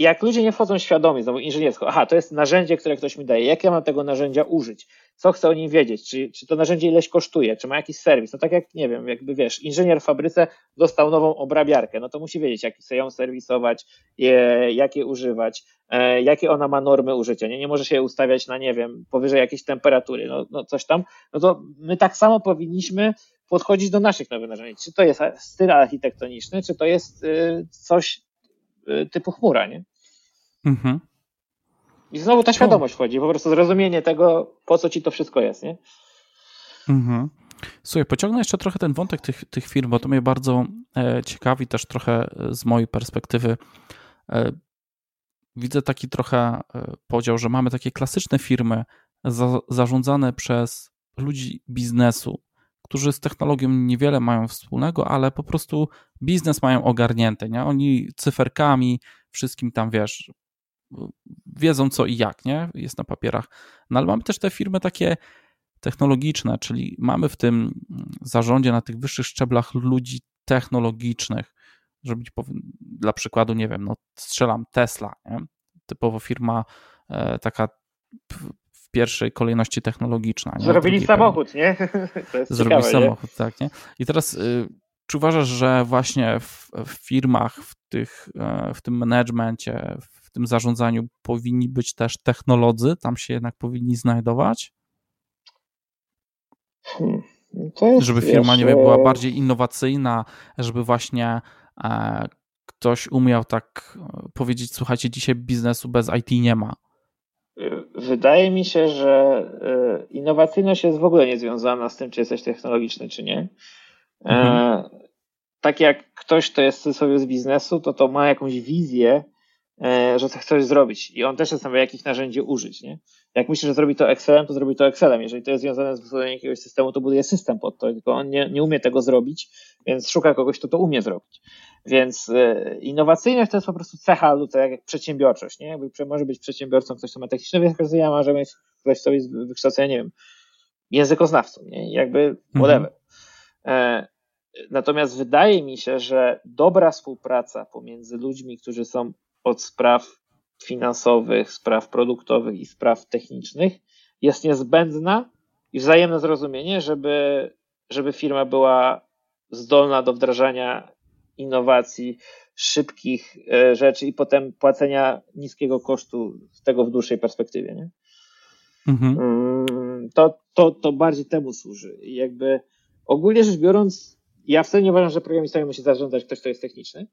jak ludzie nie wchodzą świadomie, znowu inżyniersko, aha, to jest narzędzie, które ktoś mi daje, jak ja mam tego narzędzia użyć, co chcę o nim wiedzieć, czy, czy to narzędzie ileś kosztuje, czy ma jakiś serwis, no tak jak, nie wiem, jakby wiesz, inżynier w fabryce dostał nową obrabiarkę, no to musi wiedzieć, jak sobie ją serwisować, je, jak je używać, e, jakie ona ma normy użycia, nie, nie może się ustawiać na, nie wiem, powyżej jakiejś temperatury, no, no coś tam, no to my tak samo powinniśmy podchodzić do naszych nowych narzędzi, czy to jest styl architektoniczny, czy to jest y, coś typu chmura, nie? Mhm. I znowu ta świadomość wchodzi, po prostu zrozumienie tego, po co ci to wszystko jest, nie? Mhm. Słuchaj, pociągnę jeszcze trochę ten wątek tych, tych firm, bo to mnie bardzo e, ciekawi też trochę e, z mojej perspektywy. E, widzę taki trochę podział, że mamy takie klasyczne firmy za, zarządzane przez ludzi biznesu, którzy z technologią niewiele mają wspólnego, ale po prostu biznes mają ogarnięty, nie? Oni cyferkami, wszystkim tam, wiesz, wiedzą co i jak, nie? Jest na papierach. No ale mamy też te firmy takie technologiczne, czyli mamy w tym zarządzie na tych wyższych szczeblach ludzi technologicznych, żeby dla przykładu, nie wiem, no strzelam Tesla, nie? typowo firma e, taka w pierwszej kolejności technologiczna. Nie? Zrobili samochód, nie? Zrobili ciekawe, samochód, nie? tak, nie? I teraz y, czy uważasz, że właśnie w, w firmach, w, tych, e, w tym managemencie, w tym zarządzaniu powinni być też technolodzy, tam się jednak powinni znajdować? Hmm, żeby firma, nie wiem, była bardziej innowacyjna, żeby właśnie e, ktoś umiał tak e, powiedzieć, słuchajcie, dzisiaj biznesu bez IT nie ma. Wydaje mi się, że e, innowacyjność jest w ogóle niezwiązana z tym, czy jesteś technologiczny, czy nie. Mhm. tak jak ktoś, kto jest sobie z biznesu, to to ma jakąś wizję, e, że chce coś zrobić i on też zastanawia, jakich narzędzi użyć, nie? Jak myśli, że zrobi to Excelem, to zrobi to Excelem. Jeżeli to jest związane z budowaniem jakiegoś systemu, to buduje system pod to, tylko on nie, nie umie tego zrobić, więc szuka kogoś, kto to umie zrobić. Więc e, innowacyjność to jest po prostu cecha ludzi, jak przedsiębiorczość, nie? Jakby może być przedsiębiorcą ktoś, kto ma techniczne wykształcenie, może mieć ktoś, kto jest wykształcenie, nie wiem, językoznawcą, nie? Jakby whatever. Mhm. Natomiast wydaje mi się, że dobra współpraca pomiędzy ludźmi, którzy są od spraw finansowych, spraw produktowych i spraw technicznych jest niezbędna i wzajemne zrozumienie, żeby, żeby firma była zdolna do wdrażania innowacji, szybkich e, rzeczy i potem płacenia niskiego kosztu z tego w dłuższej perspektywie. Nie? Mhm. Mm, to, to, to bardziej temu służy. Jakby ogólnie rzecz biorąc, ja wcale nie uważam, że programistami musi zarządzać ktoś, kto jest techniczny.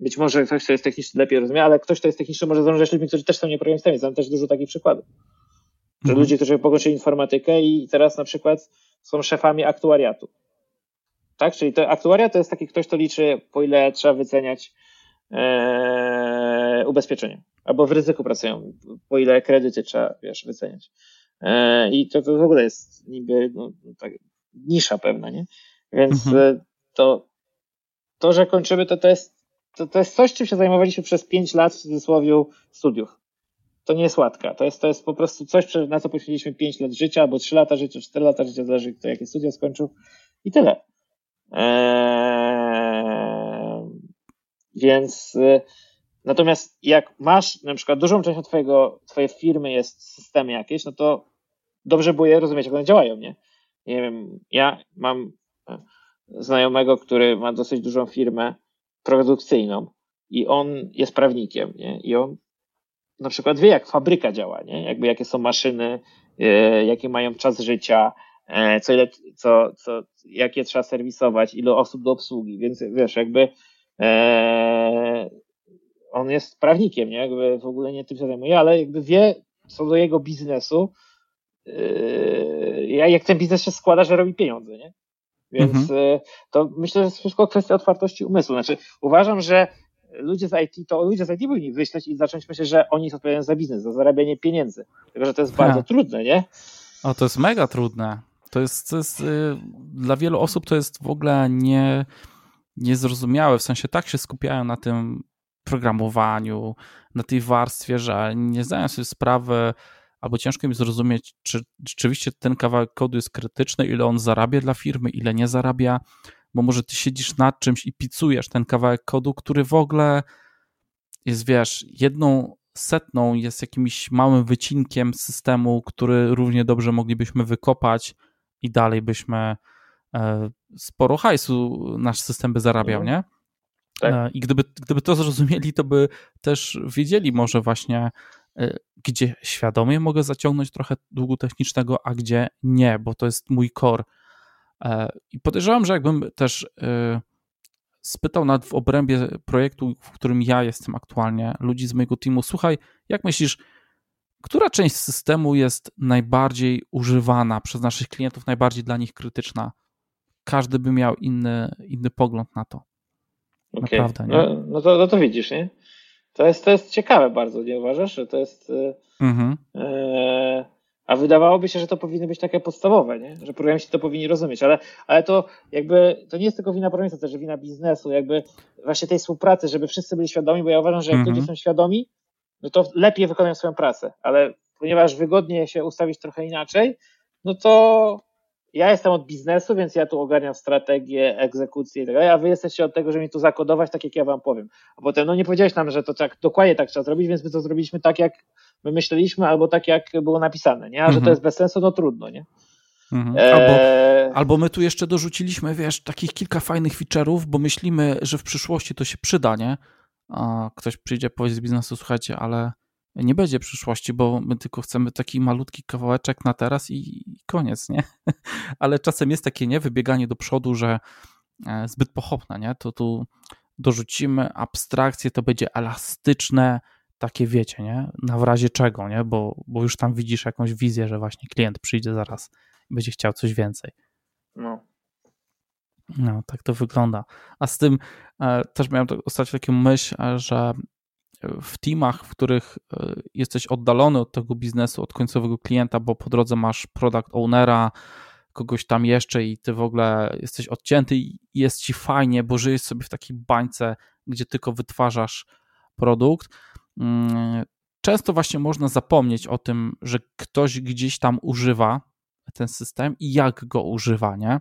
Być może ktoś, kto jest techniczny, lepiej rozumie, ale ktoś, kto jest techniczny, może zarządzać ludźmi, którzy też są nie programistami. Znam też dużo takich przykładów. Że mhm. ludzie, którzy pokończyli informatykę i teraz na przykład są szefami aktuariatu. Tak? Czyli to aktuariat to jest taki ktoś, kto liczy, po ile trzeba wyceniać e, ubezpieczenie. Albo w ryzyku pracują, po ile kredyty trzeba, wiesz, wyceniać. E, I to, to w ogóle jest niby no, tak, nisza pewna, nie? Więc mhm. E, to, to, że kończymy, to, to, jest, to, to jest coś, czym się zajmowaliśmy przez 5 lat w cudzysłowie studiów. To nie jest łatka. To jest, to jest po prostu coś, na co poświęciliśmy 5 lat życia, albo 3 lata życia, 4 lata życia, zależy kto jakie studia skończył. I tyle. Eee, więc y, natomiast jak masz na przykład dużą część twojego, twojej firmy jest systemy jakieś, no to dobrze było je rozumieć, jak one działają, nie? Nie wiem, ja mam znajomego, który ma dosyć dużą firmę produkcyjną i on jest prawnikiem, nie? I on na przykład wie, jak fabryka działa, nie? Jakby jakie są maszyny, e, jaki mają czas życia, e, co ile, co, co, jakie trzeba serwisować, ile osób do obsługi, więc wiesz, jakby e, on jest prawnikiem, nie? Jakby w ogóle nie tym się zajmuje, ale jakby wie co do jego biznesu, jak ten biznes się składa, że robi pieniądze, nie? Więc mhm. E, to myślę, że jest wszystko kwestia otwartości umysłu. Znaczy, uważam, że ludzie z IT, to ludzie z IT powinni myśleć i zacząć myśleć, że oni odpowiadają za biznes, za zarabianie pieniędzy. Tylko, że to jest bardzo trudne, nie? O, to jest mega trudne. To jest, to jest y, dla wielu osób to jest w ogóle nie, niezrozumiałe, w sensie tak się skupiają na tym programowaniu, na tej warstwie, że nie zdają sobie sprawy, albo ciężko mi zrozumieć, czy rzeczywiście ten kawałek kodu jest krytyczny, ile on zarabia dla firmy, ile nie zarabia, bo może ty siedzisz nad czymś i picujesz ten kawałek kodu, który w ogóle jest, wiesz, jedną setną jest jakimś małym wycinkiem systemu, który równie dobrze moglibyśmy wykopać i dalej byśmy e, sporo hajsu nasz system by zarabiał, mhm. nie? Tak. E, I gdyby, gdyby to zrozumieli, to by też wiedzieli może właśnie, gdzie świadomie mogę zaciągnąć trochę długu technicznego, a gdzie nie, bo to jest mój core. I podejrzewam, że jakbym też spytał nad w obrębie projektu, w którym ja jestem aktualnie, ludzi z mojego teamu, słuchaj, jak myślisz, która część systemu jest najbardziej używana przez naszych klientów, najbardziej dla nich krytyczna? Każdy by miał inny, inny pogląd na to. Okay. Naprawdę, nie? No, no, to, no to widzisz, nie? To jest, to jest ciekawe bardzo, nie uważasz? Że to jest. E, mhm. E, a wydawałoby się, że to powinny być takie podstawowe, nie? że programiści to powinni rozumieć, ale, ale to jakby to nie jest tylko wina programista, to też wina biznesu, jakby właśnie tej współpracy, żeby wszyscy byli świadomi, bo ja uważam, że jak mhm. ludzie są świadomi, no to lepiej wykonają swoją pracę, ale ponieważ wygodnie się ustawić trochę inaczej, no to ja jestem od biznesu, więc ja tu ogarniam strategię, egzekucję i tak dalej, a wy jesteście od tego, żeby mi tu zakodować tak, jak ja wam powiem. A potem, no nie powiedziałeś nam, że to tak dokładnie tak trzeba zrobić, więc my to zrobiliśmy tak, jak my myśleliśmy, albo tak, jak było napisane, nie? A że to mhm. jest bez sensu, no trudno, nie? Mhm. E, albo, e... albo my tu jeszcze dorzuciliśmy, wiesz, takich kilka fajnych feature'ów, bo myślimy, że w przyszłości to się przyda, nie? A ktoś przyjdzie, powie z biznesu, słuchajcie, ale nie będzie przyszłości, bo my tylko chcemy taki malutki kawałeczek na teraz i koniec, nie? Ale czasem jest takie, nie, wybieganie do przodu, że e, zbyt pochopne, nie? To tu dorzucimy abstrakcję, to będzie elastyczne, takie wiecie, nie? Na w razie czego, nie? Bo, bo już tam widzisz jakąś wizję, że właśnie klient przyjdzie zaraz i będzie chciał coś więcej. No. No, tak to wygląda. A z tym e, też miałem ostatnio taką myśl, e, że w teamach, w których e, jesteś oddalony od tego biznesu, od końcowego klienta, bo po drodze masz product ownera, kogoś tam jeszcze i ty w ogóle jesteś odcięty i jest ci fajnie, bo żyjesz sobie w takiej bańce, gdzie tylko wytwarzasz produkt. Mm, często właśnie można zapomnieć o tym, że ktoś gdzieś tam używa ten system i jak go używa, nie?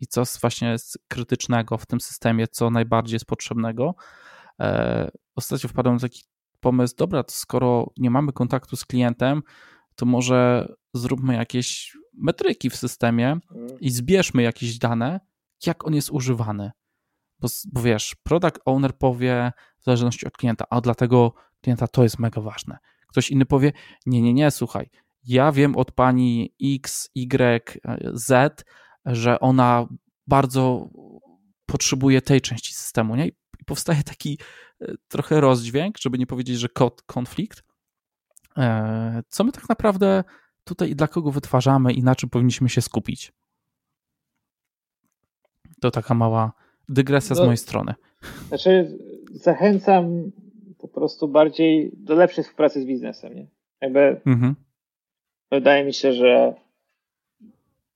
I co właśnie jest krytycznego w tym systemie, co najbardziej jest potrzebnego. E, ostatnio wpadłem na taki pomysł, dobra, to skoro nie mamy kontaktu z klientem, to może zróbmy jakieś metryki w systemie mhm. i zbierzmy jakieś dane, jak on jest używany. Bo, bo wiesz, product owner powie w zależności od klienta, a dla tego klienta to jest mega ważne. Ktoś inny powie, nie, nie, nie, słuchaj, ja wiem od pani X, Y, Z, że ona bardzo potrzebuje tej części systemu, nie? I powstaje taki e, trochę rozdźwięk, żeby nie powiedzieć, że konflikt. E, co my tak naprawdę tutaj i dla kogo wytwarzamy i na czym powinniśmy się skupić? To taka mała dygresja no, z mojej strony. Znaczy, zachęcam po prostu bardziej do lepszej współpracy z biznesem. Nie? Jakby mhm. wydaje mi się, że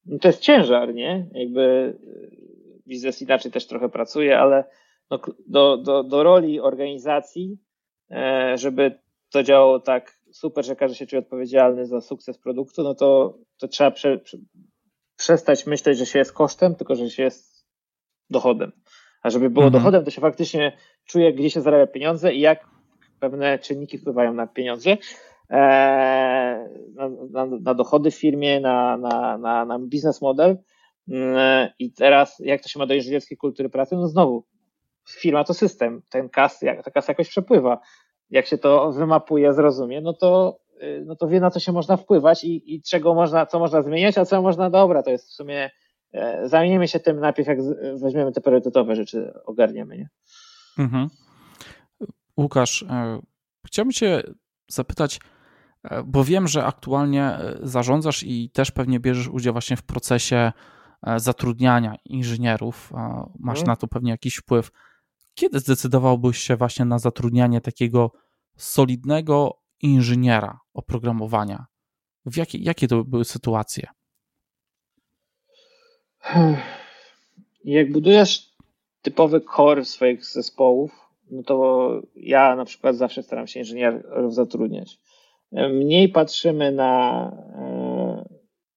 no to jest ciężar, nie? Jakby biznes inaczej też trochę pracuje, ale no, do, do, do roli organizacji, e, żeby to działało tak super, że każdy się czuje odpowiedzialny za sukces produktu, no to, to trzeba prze, prze, przestać myśleć, że się jest kosztem, tylko że się jest dochodem. A żeby było mhm. dochodem, to się faktycznie czuje, gdzie się zarabia pieniądze i jak pewne czynniki wpływają na pieniądze, e, na, na, na dochody w firmie, na, na, na, na biznes model. Mm, I teraz, jak to się ma do inżynierskiej kultury pracy? No znowu, firma to system, ten kas, ta kasa jakoś przepływa. Jak się to wymapuje, zrozumie, no to, y, no to wie na co się można wpływać i, i czego można, co można zmieniać, a co można, dobra, to jest w sumie, e, zajmiemy się tym najpierw, jak weźmiemy te priorytetowe rzeczy, ogarniemy, nie? Mhm. Łukasz, e, chciałbym Cię zapytać, e, bo wiem, że aktualnie zarządzasz i też pewnie bierzesz udział właśnie w procesie zatrudniania inżynierów. Masz hmm. na to pewnie jakiś wpływ. Kiedy zdecydowałbyś się właśnie na zatrudnianie takiego solidnego inżyniera oprogramowania? W jakie, jakie to były sytuacje? Jak budujesz typowy core swoich zespołów, no to ja na przykład zawsze staram się inżynierów zatrudniać. Mniej patrzymy na e,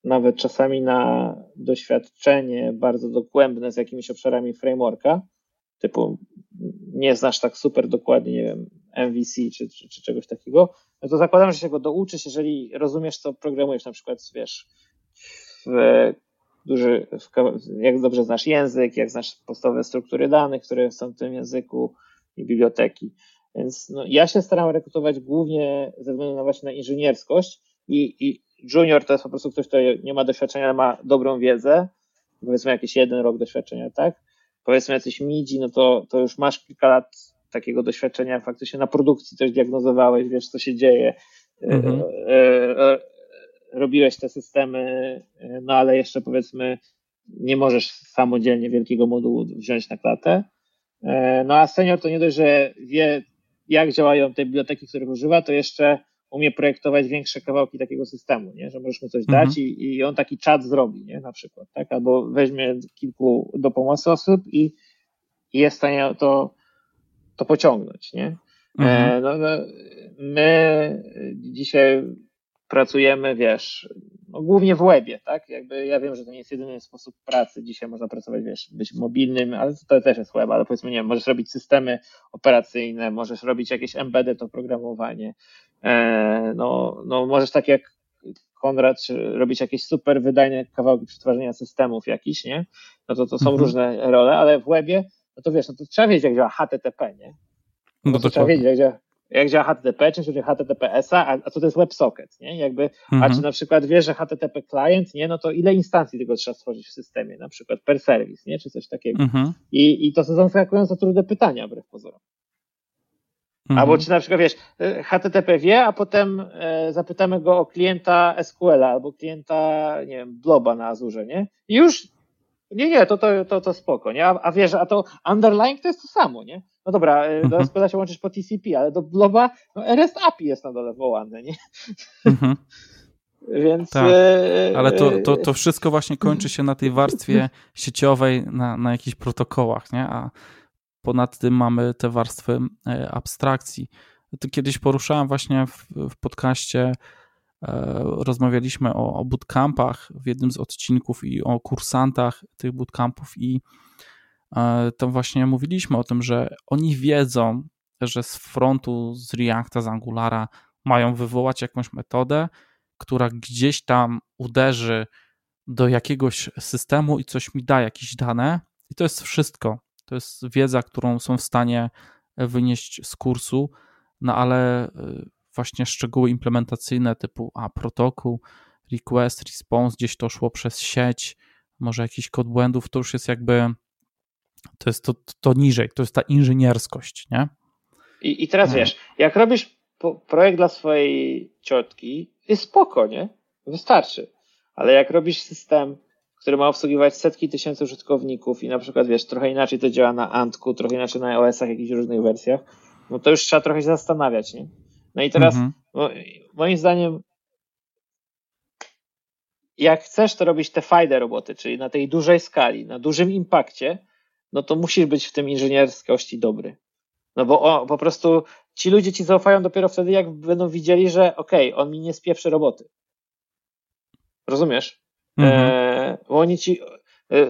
nawet czasami na doświadczenie bardzo dogłębne z jakimiś obszarami frameworka, typu nie znasz tak super dokładnie, nie wiem, MVC czy, czy, czy czegoś takiego, no to zakładam, że się go douczysz, jeżeli rozumiesz, co programujesz, na przykład, wiesz, w duży, w, jak dobrze znasz język, jak znasz podstawowe struktury danych, które są w tym języku i biblioteki. Więc no, ja się staram rekrutować głównie ze względu na właśnie na inżynierskość i, i junior to jest po prostu ktoś, kto nie ma doświadczenia, ale ma dobrą wiedzę, powiedzmy jakiś jeden rok doświadczenia, tak? Powiedzmy jacyś midzi, no to, to już masz kilka lat takiego doświadczenia faktycznie na produkcji coś diagnozowałeś, wiesz co się dzieje, mhm. E, e, robiłeś te systemy, no ale jeszcze powiedzmy nie możesz samodzielnie wielkiego modułu wziąć na klatę. E, no a senior to nie dość, że wie jak działają te biblioteki, których używa, to jeszcze umie projektować większe kawałki takiego systemu, nie? że możesz mu coś mhm. dać i, i on taki czat zrobi, nie? na przykład, tak? albo weźmie kilku do pomocy osób i, i jest w stanie to, to pociągnąć. Nie? E, mhm. E, no, no, my dzisiaj pracujemy, wiesz, no, głównie w webie, tak? Jakby ja wiem, że to nie jest jedyny sposób pracy. Dzisiaj można pracować, wiesz, być mobilnym, ale to też jest web, ale powiedzmy, nie wiem, możesz robić systemy operacyjne, możesz robić jakieś embedded oprogramowanie, no, no możesz tak jak Konrad robić jakieś super wydajne kawałki przetwarzania systemów jakiś, nie? No to to są mhm. różne role, ale w webie, no to wiesz, no to trzeba wiedzieć, jak działa HTTP, nie? No, no to, to trzeba wiedzieć, jak działa jak działa HTTP, się różni HTTPS-a, a, co to jest WebSocket, nie? Jakby, mhm. A czy na przykład wiesz, że HTTP client, nie? No to ile instancji tego trzeba stworzyć w systemie, na przykład per serwis, nie? Czy coś takiego. Mhm. I, I to są zaskakująco trudne pytania, wbrew pozorom. Mhm. Albo czy na przykład wiesz, HTTP wie, a potem e, zapytamy go o klienta SQL-a albo klienta, nie wiem, Bloba na Azurze, nie? I już Nie, nie, to, to, to, to spoko, nie? A, a wiesz, a to underlying to jest to samo, nie? No dobra, e, mhm. do SQL się łączysz po TCP, ale do Bloba no REST API jest na dole wołane, nie? Mhm. Więc. Tak. E, ale to, to, to wszystko właśnie kończy się na tej warstwie sieciowej, na, na jakichś protokołach, nie? A ponad tym mamy te warstwy e, abstrakcji. To kiedyś poruszałem właśnie w, w podcaście E, rozmawialiśmy o, o bootcampach w jednym z odcinków i o kursantach tych bootcampów i e, tam właśnie mówiliśmy o tym, że oni wiedzą, że z frontu, z Reacta, z Angulara mają wywołać jakąś metodę, która gdzieś tam uderzy do jakiegoś systemu i coś mi da, jakieś dane i to jest wszystko. To jest wiedza, którą są w stanie wynieść z kursu, no ale e, właśnie szczegóły implementacyjne typu a protokół, request, response, gdzieś to szło przez sieć, może jakiś kod błędów, to już jest jakby to jest to, to niżej, to jest ta inżynierskość, nie? I, i teraz no. wiesz, jak robisz projekt dla swojej ciotki, jest spoko, nie? Wystarczy. Ale jak robisz system, który ma obsługiwać setki tysięcy użytkowników i na przykład, wiesz, trochę inaczej to działa na Antku, trochę inaczej na iOS-ach, jakichś różnych wersjach, no to już trzeba trochę się zastanawiać, nie? No i teraz mhm. moim zdaniem jak chcesz to robić te fajne roboty, czyli na tej dużej skali, na dużym impakcie, no to musisz być w tym inżynierskości dobry. No bo o, po prostu ci ludzie ci zaufają dopiero wtedy, jak będą widzieli, że okej, okay, on mi nie spieprzy roboty. Rozumiesz? Mhm. E, bo oni ci, e,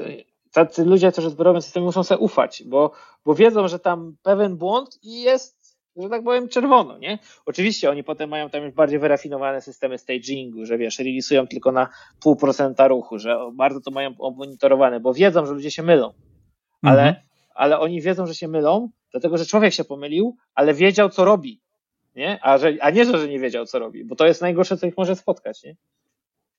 tacy ludzie, którzy zbiorowe systemy muszą sobie ufać, bo, bo wiedzą, że tam pewien błąd i jest że tak powiem, czerwono, nie? Oczywiście oni potem mają tam już bardziej wyrafinowane systemy stagingu, że wiesz, relisują tylko na pół procenta ruchu, że bardzo to mają monitorowane, bo wiedzą, że ludzie się mylą. Ale, mhm. ale oni wiedzą, że się mylą, dlatego że człowiek się pomylił, ale wiedział, co robi. Nie? A, że, a nie, że nie wiedział, co robi, bo to jest najgorsze, co ich może spotkać. Nie?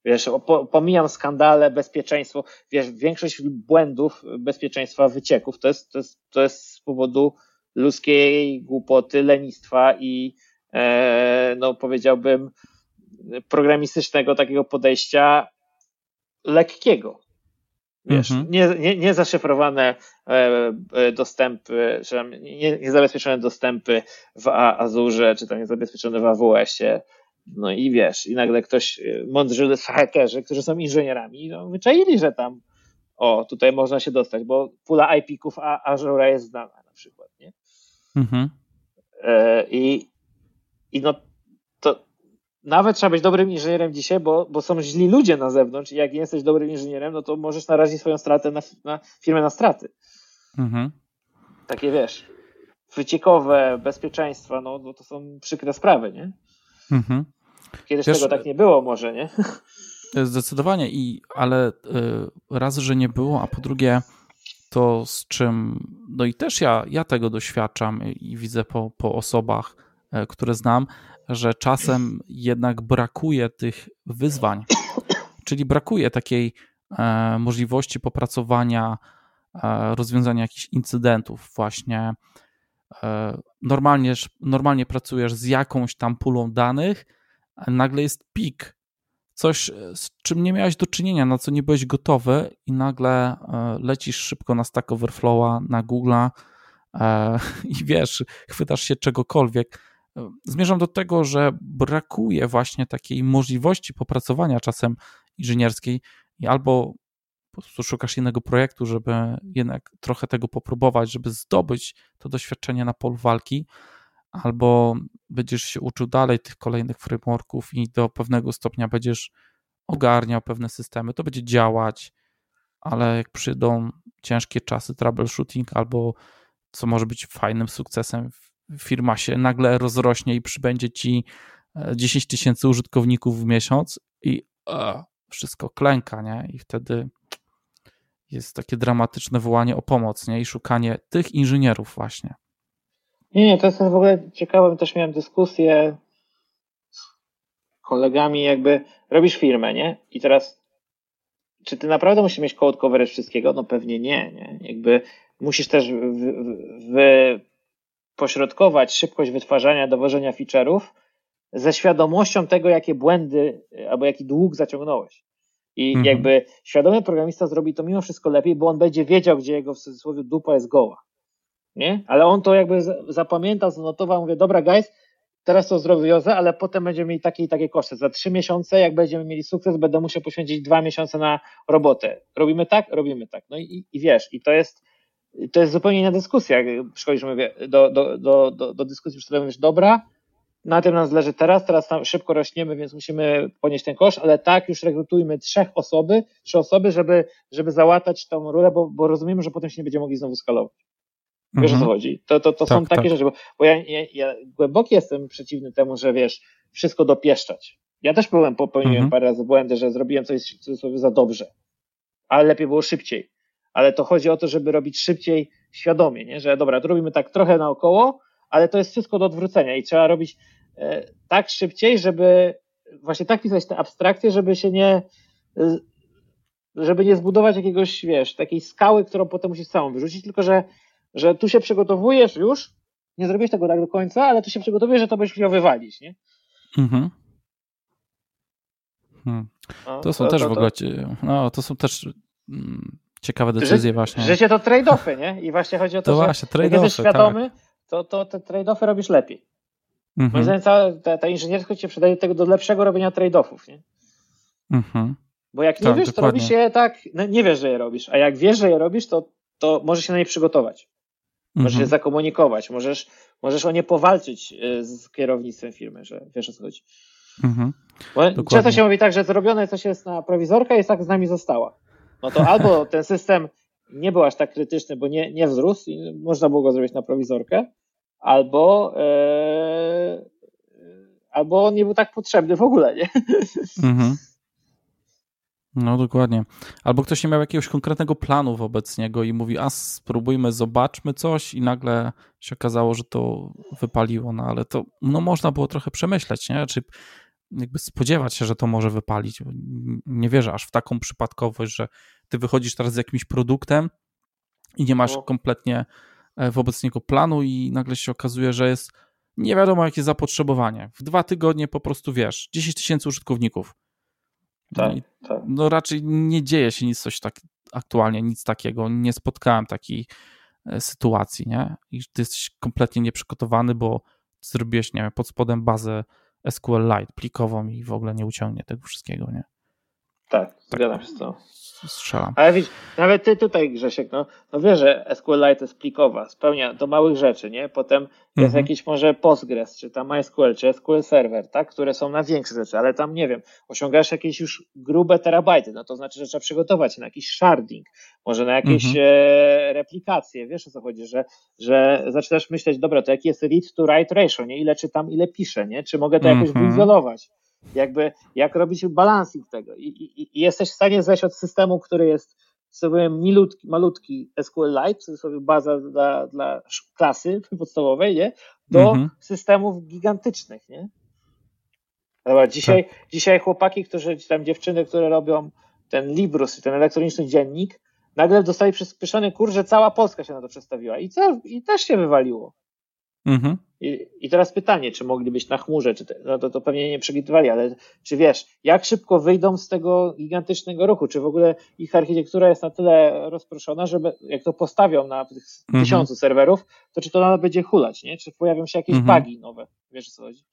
Wiesz, pomijam skandale, bezpieczeństwo. Wiesz, większość błędów bezpieczeństwa wycieków to jest, to jest, to jest z powodu ludzkiej głupoty, lenistwa i e, no powiedziałbym programistycznego takiego podejścia lekkiego. Wiesz, mhm. nie, nie, nie zaszyfrowane e, e, dostępy, czy tam nie, niezabezpieczone dostępy w Azurze, czy tam niezabezpieczone w AWS-ie. No i wiesz, i nagle ktoś, mądrzy hakerzy, którzy są inżynierami, no, wyczaili, że tam o, tutaj można się dostać, bo pula IP-ków Azure jest znana na przykład, nie? Mhm. E, I, I no nawet trzeba być dobrym inżynierem dzisiaj, bo, bo są źli ludzie na zewnątrz i jak nie jesteś dobrym inżynierem, no to możesz narazić swoją stratę na, na firmę na straty. Mhm. Takie wiesz, wyciekowe, bezpieczeństwa, no, no to są przykre sprawy, nie? Mhm. Kiedyś wiesz, tego tak nie było może, nie? Zdecydowanie, i, ale y, raz, że nie było, a po drugie to z czym, no i też ja, ja tego doświadczam i widzę po, po osobach, e, które znam, że czasem jednak brakuje tych wyzwań, czyli brakuje takiej e, możliwości popracowania, e, rozwiązania jakichś incydentów, właśnie. E, normalnie, normalnie pracujesz z jakąś tam pulą danych, nagle jest pik coś, z czym nie miałeś do czynienia, na co nie byłeś gotowy i nagle e, lecisz szybko na Stack Overflowa, na Google'a e, i wiesz, chwytasz się czegokolwiek. Zmierzam do tego, że brakuje właśnie takiej możliwości popracowania czasem inżynierskiej i albo po prostu szukasz innego projektu, żeby jednak trochę tego popróbować, żeby zdobyć to doświadczenie na polu walki, albo będziesz się uczył dalej tych kolejnych frameworków i do pewnego stopnia będziesz ogarniał pewne systemy, to będzie działać, ale jak przyjdą ciężkie czasy troubleshooting albo co może być fajnym sukcesem, firma się nagle rozrośnie i przybędzie ci 10 e, tysięcy użytkowników w miesiąc i e, wszystko klęka, nie? I wtedy jest takie dramatyczne wołanie o pomoc, nie? I szukanie tych inżynierów właśnie. Nie, nie, to jest w ogóle ciekawe, też miałem dyskusję z kolegami, jakby robisz firmę, nie? I teraz, czy ty naprawdę musisz mieć code coverage wszystkiego? No pewnie nie, nie? Jakby musisz też wy, pośrodkować szybkość wytwarzania, dowożenia feature'ów ze świadomością tego, jakie błędy albo jaki dług zaciągnąłeś. I mhm. jakby świadomy programista zrobi to mimo wszystko lepiej, bo on będzie wiedział, gdzie jego w cudzysłowie dupa jest goła. Nie? Ale on to jakby zapamiętał, zanotował, mówię, dobra guys, teraz to zrobiozę, ale potem będziemy mieli takie i takie koszty. Za trzy miesiące, jak będziemy mieli sukces, będę musiał poświęcić dwa miesiące na robotę. Robimy tak? Robimy tak. No i, i wiesz, i to jest, to jest zupełnie inna dyskusja. Przychodzisz mówię, do, do, do, do, do dyskusji, przy mówisz, dobra, na tym nam zależy teraz, teraz szybko rośniemy, więc musimy ponieść ten koszt, ale tak, już rekrutujmy trzech osoby, trzy osoby, żeby, żeby załatać tą rulę, bo, bo rozumiemy, że potem się nie będziemy mogli znowu skalować. Wiesz mhm. o co chodzi? To, to, to tak, są takie tak. rzeczy, bo, bo ja, ja, ja głęboki jestem przeciwny temu, że wiesz, wszystko dopieszczać. Ja też byłem, popełniłem mhm. parę razy błędy, że zrobiłem coś w cudzysłowie za dobrze, ale lepiej było szybciej. Ale to chodzi o to, żeby robić szybciej świadomie, nie? że dobra, to robimy tak trochę naokoło, ale to jest wszystko do odwrócenia i trzeba robić e, tak szybciej, żeby właśnie tak pisać te abstrakcje, żeby się nie, e, żeby nie zbudować jakiegoś, wiesz, takiej skały, którą potem musisz całą wyrzucić, tylko że że tu się przygotowujesz już, nie zrobiłeś tego tak do końca, ale tu się przygotowujesz, że to będziesz chciał wywalić, nie? Mhm. Hmm. No, to są to, też to, w ogóle, no to są też mm, ciekawe decyzje właśnie. Życie to trade-offy, nie? I właśnie chodzi o to, to że właśnie, jak jesteś świadomy, tak. to, to te trade-offy robisz lepiej. Mhm. Moim zdaniem ta, ta, ta inżynierska cię przydaje tego do lepszego robienia trade-offów, nie? Mhm. Bo jak nie tak, wiesz, to robisz je tak, no nie wiesz, że je robisz, a jak wiesz, że je robisz, to, to możesz się na nie przygotować. Możesz mhm. je zakomunikować, możesz, możesz o nie powalczyć y, z kierownictwem firmy, że wiesz o co chodzi. Mhm. Często się mówi tak, że zrobione coś jest na prowizorkę i tak z nami została. No to albo ten system nie był aż tak krytyczny, bo nie, nie wzrósł i można było go zrobić na prowizorkę, albo, e, albo on nie był tak potrzebny w ogóle, nie? Mhm. No dokładnie. Albo ktoś nie miał jakiegoś konkretnego planu wobec niego i mówi, a spróbujmy, zobaczmy coś i nagle się okazało, że to wypaliło, no ale to no można było trochę przemyśleć, nie? Czy jakby spodziewać się, że to może wypalić. Nie wierzę aż w taką przypadkowość, że ty wychodzisz teraz z jakimś produktem i nie masz no. kompletnie e, wobec niego planu i nagle się okazuje, że jest nie wiadomo jakie zapotrzebowanie. W dwa tygodnie po prostu wiesz, 10 tysięcy użytkowników tak, no, tak. no raczej nie dzieje się nic coś tak aktualnie, nic takiego. Nie spotkałem takiej e, sytuacji, nie? I ty jesteś kompletnie nieprzygotowany, bo zrobiłeś, nie wiem, pod spodem bazę SQLite plikową i w ogóle nie uciągnie tego wszystkiego, nie? Tak, tak. zgadzam się z tym strzelam. Ale widzisz, nawet ty tutaj, Grzesiek, no, no wiesz, że SQLite jest plikowa, spełnia do małych rzeczy, nie? Potem jest mhm. jakiś może Postgres, czy tam MySQL, czy SQL Server, tak? Które są na większe rzeczy, ale tam, nie wiem, osiągasz jakieś już grube terabajty, no to znaczy, że trzeba przygotować się na jakiś sharding, może na jakieś mhm. e, replikacje, wiesz o co chodzi, że, że zaczynasz myśleć, dobra, to jaki jest read to write ratio, nie? Ile czytam, ile piszę, nie? Czy mogę to jakoś mhm. wyizolować? Jakby jak robić balansing tego I, i, i, jesteś w stanie zejść od systemu, który jest sobie malutki, malutki SQLite, sobie baza dla, dla klasy podstawowej, nie? do mhm. systemów gigantycznych, nie? Dobra, dzisiaj, tak. dzisiaj chłopaki, którzy, tam dziewczyny, które robią ten Librus, ten elektroniczny dziennik, nagle dostali przyspieszony kurs, że cała Polska się na to przestawiła i, co, i też się wywaliło. Mhm. I, I teraz pytanie, czy mogli być na chmurze, czy te, no to, to pewnie nie przegrytowali, ale czy wiesz, jak szybko wyjdą z tego gigantycznego ruchu? Czy w ogóle ich architektura jest na tyle rozproszona, żeby jak to postawią na tych mhm. tysiącu serwerów, to czy to nadal będzie hulać, nie? Czy pojawią się jakieś mhm. bugi nowe? Wiesz o co chodzi?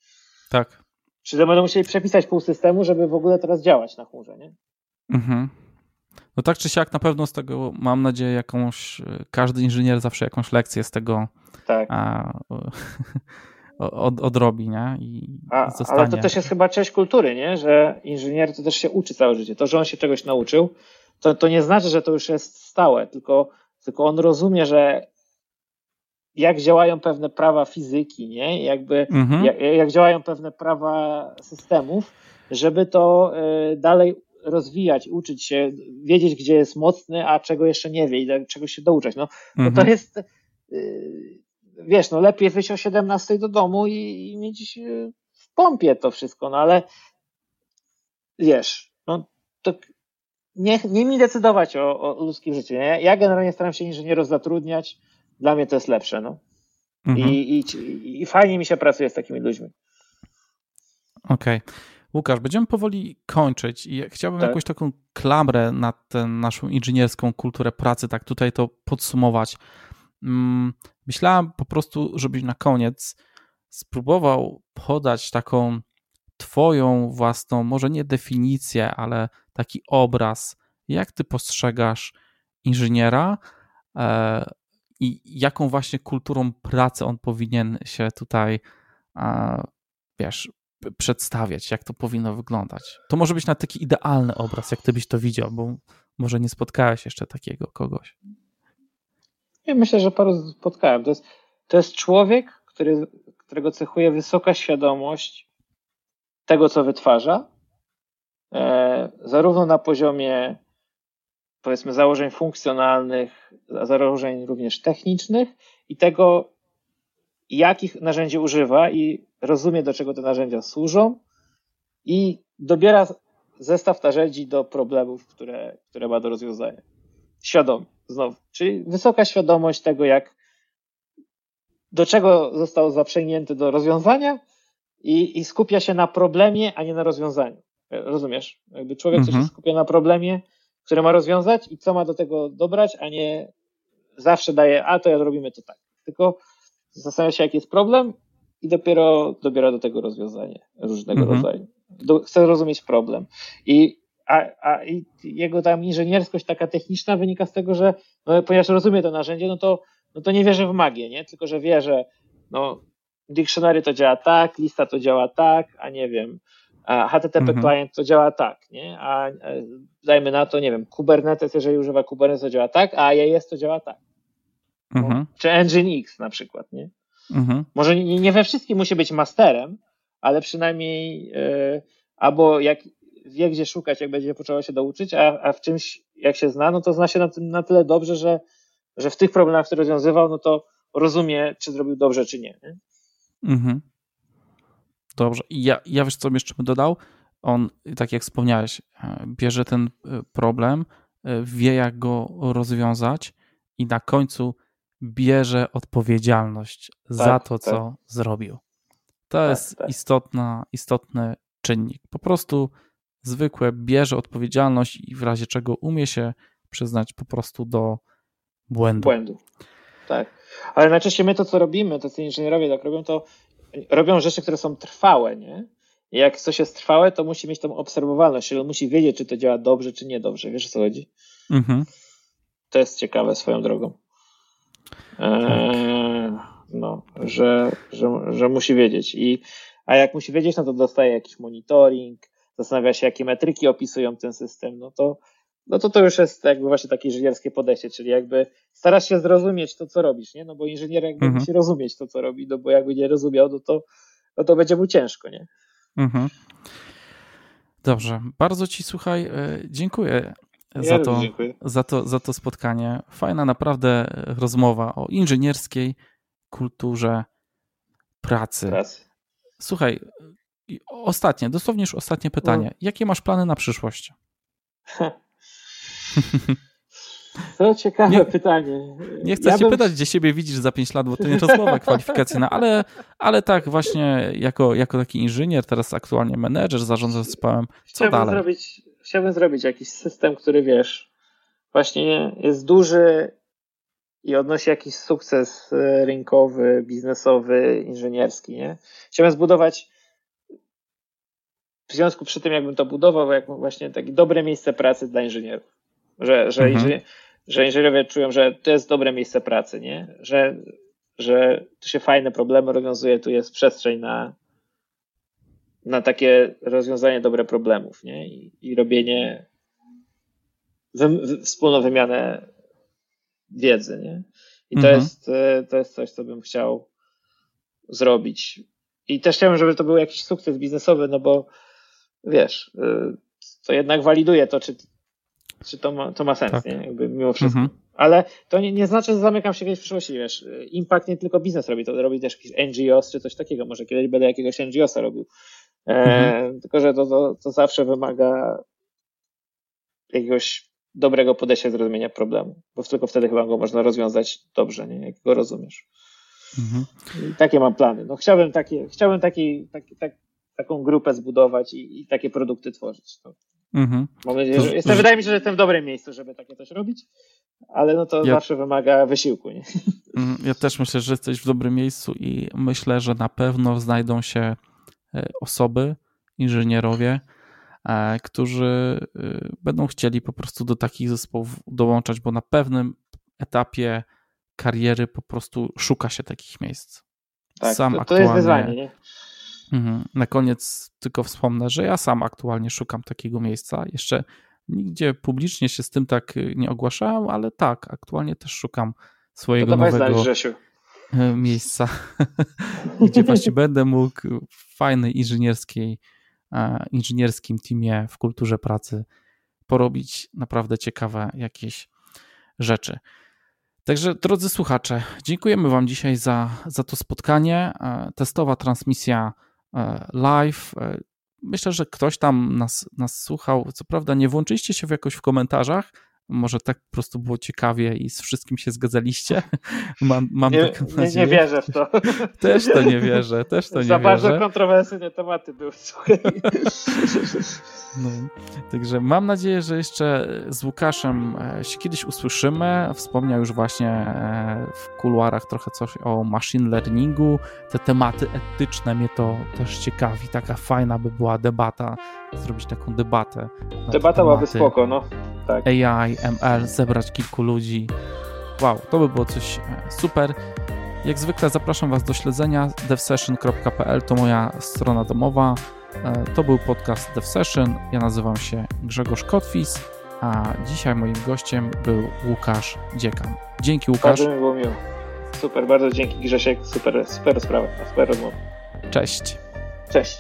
Tak. Czy to będą musieli przepisać pół systemu, żeby w ogóle teraz działać na chmurze, nie? Mhm. No tak czy siak na pewno z tego mam nadzieję jakąś, każdy inżynier zawsze jakąś lekcję z tego tak. a, od, odrobi, nie? I, a, Ale to też jest chyba część kultury, nie? Że inżynier to też się uczy całe życie. To, że on się czegoś nauczył, to, to nie znaczy, że to już jest stałe, tylko, tylko on rozumie, że jak działają pewne prawa fizyki, nie? Jakby, mhm. jak, jak, działają pewne prawa systemów, żeby to y, dalej rozwijać, uczyć się, wiedzieć, gdzie jest mocny, a czego jeszcze nie wie i czego się douczać. No, no to mhm. jest, y, wiesz, no lepiej wyjść o 17 do domu i, i mieć y, w pompie to wszystko, no ale wiesz, no to nie, nie mi decydować o, o ludzkim życiu. Nie? Ja generalnie staram się inżynierów zatrudniać, dla mnie to jest lepsze, no. Mhm. I, i, I fajnie mi się pracuje z takimi ludźmi. Okej. Okay. Łukasz, będziemy powoli kończyć i chciałbym tak. jakąś taką klamrę na tę naszą inżynierską kulturę pracy, tak tutaj to podsumować. Mm, myślałem po prostu, żebyś na koniec spróbował podać taką Twoją własną, może nie definicję, ale taki obraz, jak Ty postrzegasz inżyniera e, i jaką właśnie kulturą pracy on powinien się tutaj, e, wiesz, przedstawiać, jak to powinno wyglądać. To może być na taki idealny obraz, jak Ty byś to widział, bo może nie spotkałeś jeszcze takiego kogoś. Ja myślę, że paru spotkałem. To jest, to jest człowiek, który, którego cechuje wysoka świadomość tego, co wytwarza, e, zarówno na poziomie powiedzmy założeń funkcjonalnych, założeń również technicznych i tego, jakich narzędzi używa i rozumie, do czego te narzędzia służą i dobiera zestaw narzędzi do problemów, które, które ma do rozwiązania. Świadomie, znowu. Czyli wysoka świadomość tego, jak do czego został zaprzęgnięty do rozwiązania i, i skupia się na problemie, a nie na rozwiązaniu. Rozumiesz? Jakby człowiek, mhm. który się skupia na problemie, które ma rozwiązać i co ma do tego dobrać, a nie zawsze daje, a to ja zrobimy to tak. Tylko zastanawia się, jaki jest problem i dopiero dobiera do tego rozwiązanie różnego mhm. rodzaju. Do, chce rozumieć problem. I, a, a i jego tam inżynierskość taka techniczna wynika z tego, że no, ponieważ rozumie to narzędzie, no to, no to nie wierzy w magię, nie? Tylko, że wie, że no, dictionary to działa tak, lista to działa tak, a nie wiem, a HTTP mhm. client to działa tak, nie? A e, dajmy na to, nie wiem, Kubernetes, jeżeli używa Kubernetes, to działa tak, a AES to działa tak. Mhm. Czy Engine X na przykład, nie? Mhm. Może nie, nie, we wszystkim musi być masterem, ale przynajmniej yy, albo jak wie, gdzie szukać, jak będzie potrzebował się douczyć, a, a w czymś, jak się zna, no to zna się na, na tyle dobrze, że, że w tych problemach, które rozwiązywał, no to rozumie, czy zrobił dobrze, czy nie. nie? Mhm. Dobrze. Ja, ja wiesz, co jeszcze bym dodał? On, tak jak wspomniałeś, e, bierze ten e, problem, e, wie, jak go rozwiązać i na końcu bierze odpowiedzialność tak, za to, tak. co zrobił. To tak, jest tak. Istotna, istotny czynnik. Po prostu zwykłe bierze odpowiedzialność i w razie czego umie się przyznać po prostu do błędu. Błędu. Tak. Ale najczęściej my to, co robimy, to co inżynierowie tak robią, to robią rzeczy, które są trwałe, nie? I jak coś jest trwałe, to musi mieć tą obserwowalność, czyli on musi wiedzieć, czy to działa dobrze, czy niedobrze. Wiesz o co chodzi? Mhm. To jest ciekawe swoją drogą. Eee, no, że, że, że musi wiedzieć. I, a jak musi wiedzieć, no to dostaje jakiś monitoring, zastanawia się, jakie metryki opisują ten system, no to, no to to już jest jakby właśnie takie inżynierskie podejście, czyli jakby starasz się zrozumieć to, co robisz, nie? No bo inżynier jakby mhm. musi rozumieć to, co robi, no bo jakby nie rozumiał, no to, no to będzie mu ciężko, nie? Mhm. Dobrze, bardzo Ci słuchaj, e, za, to, za, to, za to spotkanie. Fajna naprawdę rozmowa o inżynierskiej kulturze pracy. pracy. Słuchaj, ostatnie, dosłownie już ostatnie pytanie. No. Jakie masz plany na przyszłość? To ciekawe nie, pytanie. Nie chcę ja się bym... pytać, gdzie siebie widzisz za 5 lat, bo to nie rozmowa kwalifikacyjna, ale, ale tak właśnie jako, jako taki inżynier, teraz aktualnie menedżer, zarządza zespołem, co chciałbym dalej? Zrobić, chciałbym zrobić jakiś system, który wiesz, właśnie jest duży i odnosi jakiś sukces e, rynkowy, biznesowy, inżynierski, nie? Chciałbym zbudować w związku przy tym, jakbym to budował, jak właśnie takie dobre miejsce pracy dla inżynierów. Że, że, mhm. inżynier, że inżynierowie czują, że to jest dobre miejsce pracy, nie? Że, że tu się fajne problemy rozwiązuje, tu jest przestrzeń na, na takie rozwiązanie dobre problemów, nie? I, i robienie, wy, wspólną wymianę wiedzy, nie? I to, mhm. jest, e, to jest coś, co bym chciał zrobić. I też chciałbym, żeby to był jakiś sukces biznesowy, no bo wiesz, e, to jednak waliduje to, czy, czy to ma, to ma sens, tak. nie? Jakby mimo wszystko. Mhm. Ale to nie, nie znaczy, że zamykam się kiedyś w przyszłości, wiesz. Impact nie tylko biznes robi, to robi też jakiś NGOs czy coś takiego. Może kiedyś będę jakiegoś NGOsa robił. E, mhm. Tylko, że to, to, to zawsze wymaga jakiegoś dobrego podejścia zrozumienia problemu, bo tylko wtedy chyba go można rozwiązać dobrze, nie? jak go rozumiesz. Mhm. takie mam plany. No chciałbym taki, chciałbym taki, taki, tak, taką grupę zbudować i, i takie produkty tworzyć. To Mhm. Mam nadzieję, że jestem, wydaje mi się, że jestem w dobrym miejscu, żeby takie coś robić, ale no to Ja- zawsze wymaga wysiłku. Nie? Mm, Ja też myślę, że jesteś w dobrym miejscu i myślę, że na pewno znajdą się osoby, inżynierowie, e, którzy e, będą chcieli po prostu do takich zespołów dołączać, bo na pewnym etapie kariery po prostu szuka się takich miejsc. Tak, Sam to, to jest aktualnie- wyzwanie. Nie? Mhm. Na koniec tylko wspomnę, że ja sam aktualnie szukam takiego miejsca. Jeszcze nigdzie publicznie się z tym tak nie ogłaszałem, ale tak, aktualnie też szukam To swojego znać, nowego Grzesiu. E, miejsca, gdzie właśnie będę mógł w fajnej inżynierskiej, e, inżynierskim teamie w kulturze pracy porobić naprawdę ciekawe jakieś rzeczy. Także drodzy słuchacze, dziękujemy Wam dzisiaj za, za to spotkanie. E, Testowa transmisja live. Myślę, że ktoś tam nas, nas słuchał. Co prawda, nie włączyliście się w jakoś w komentarzach. Może tak po prostu było ciekawie i z wszystkim się zgadzaliście. Mam, mam Nie, taką nie, nie wierzę w to. Też to nie wierzę, też to Za nie bardzo wierzę. kontrowersyjne tematy były. Słuchaj. No, także mam nadzieję, że jeszcze z Łukaszem e, się kiedyś usłyszymy. Wspomniał już właśnie e, w kuluarach trochę coś o machine learningu. Te tematy etyczne mnie to też ciekawi. Taka fajna by była debata, zrobić taką debatę. Debata byłaby spoko, no. Tak. AI, ML, zebrać kilku ludzi. Wow, to by było coś e, super. Jak zwykle zapraszam Was do śledzenia devsession.pl to moja strona domowa. E, To był podcast DevSession. Ja nazywam się Grzegorz Kotwis, a dzisiaj moim gościem był Łukasz Dziekan. Dzięki Łukasz, Bardzo mi było miło. Super, bardzo dzięki Grzesiek. Super, super sprawa, super rozmowa. cześć. Cześć.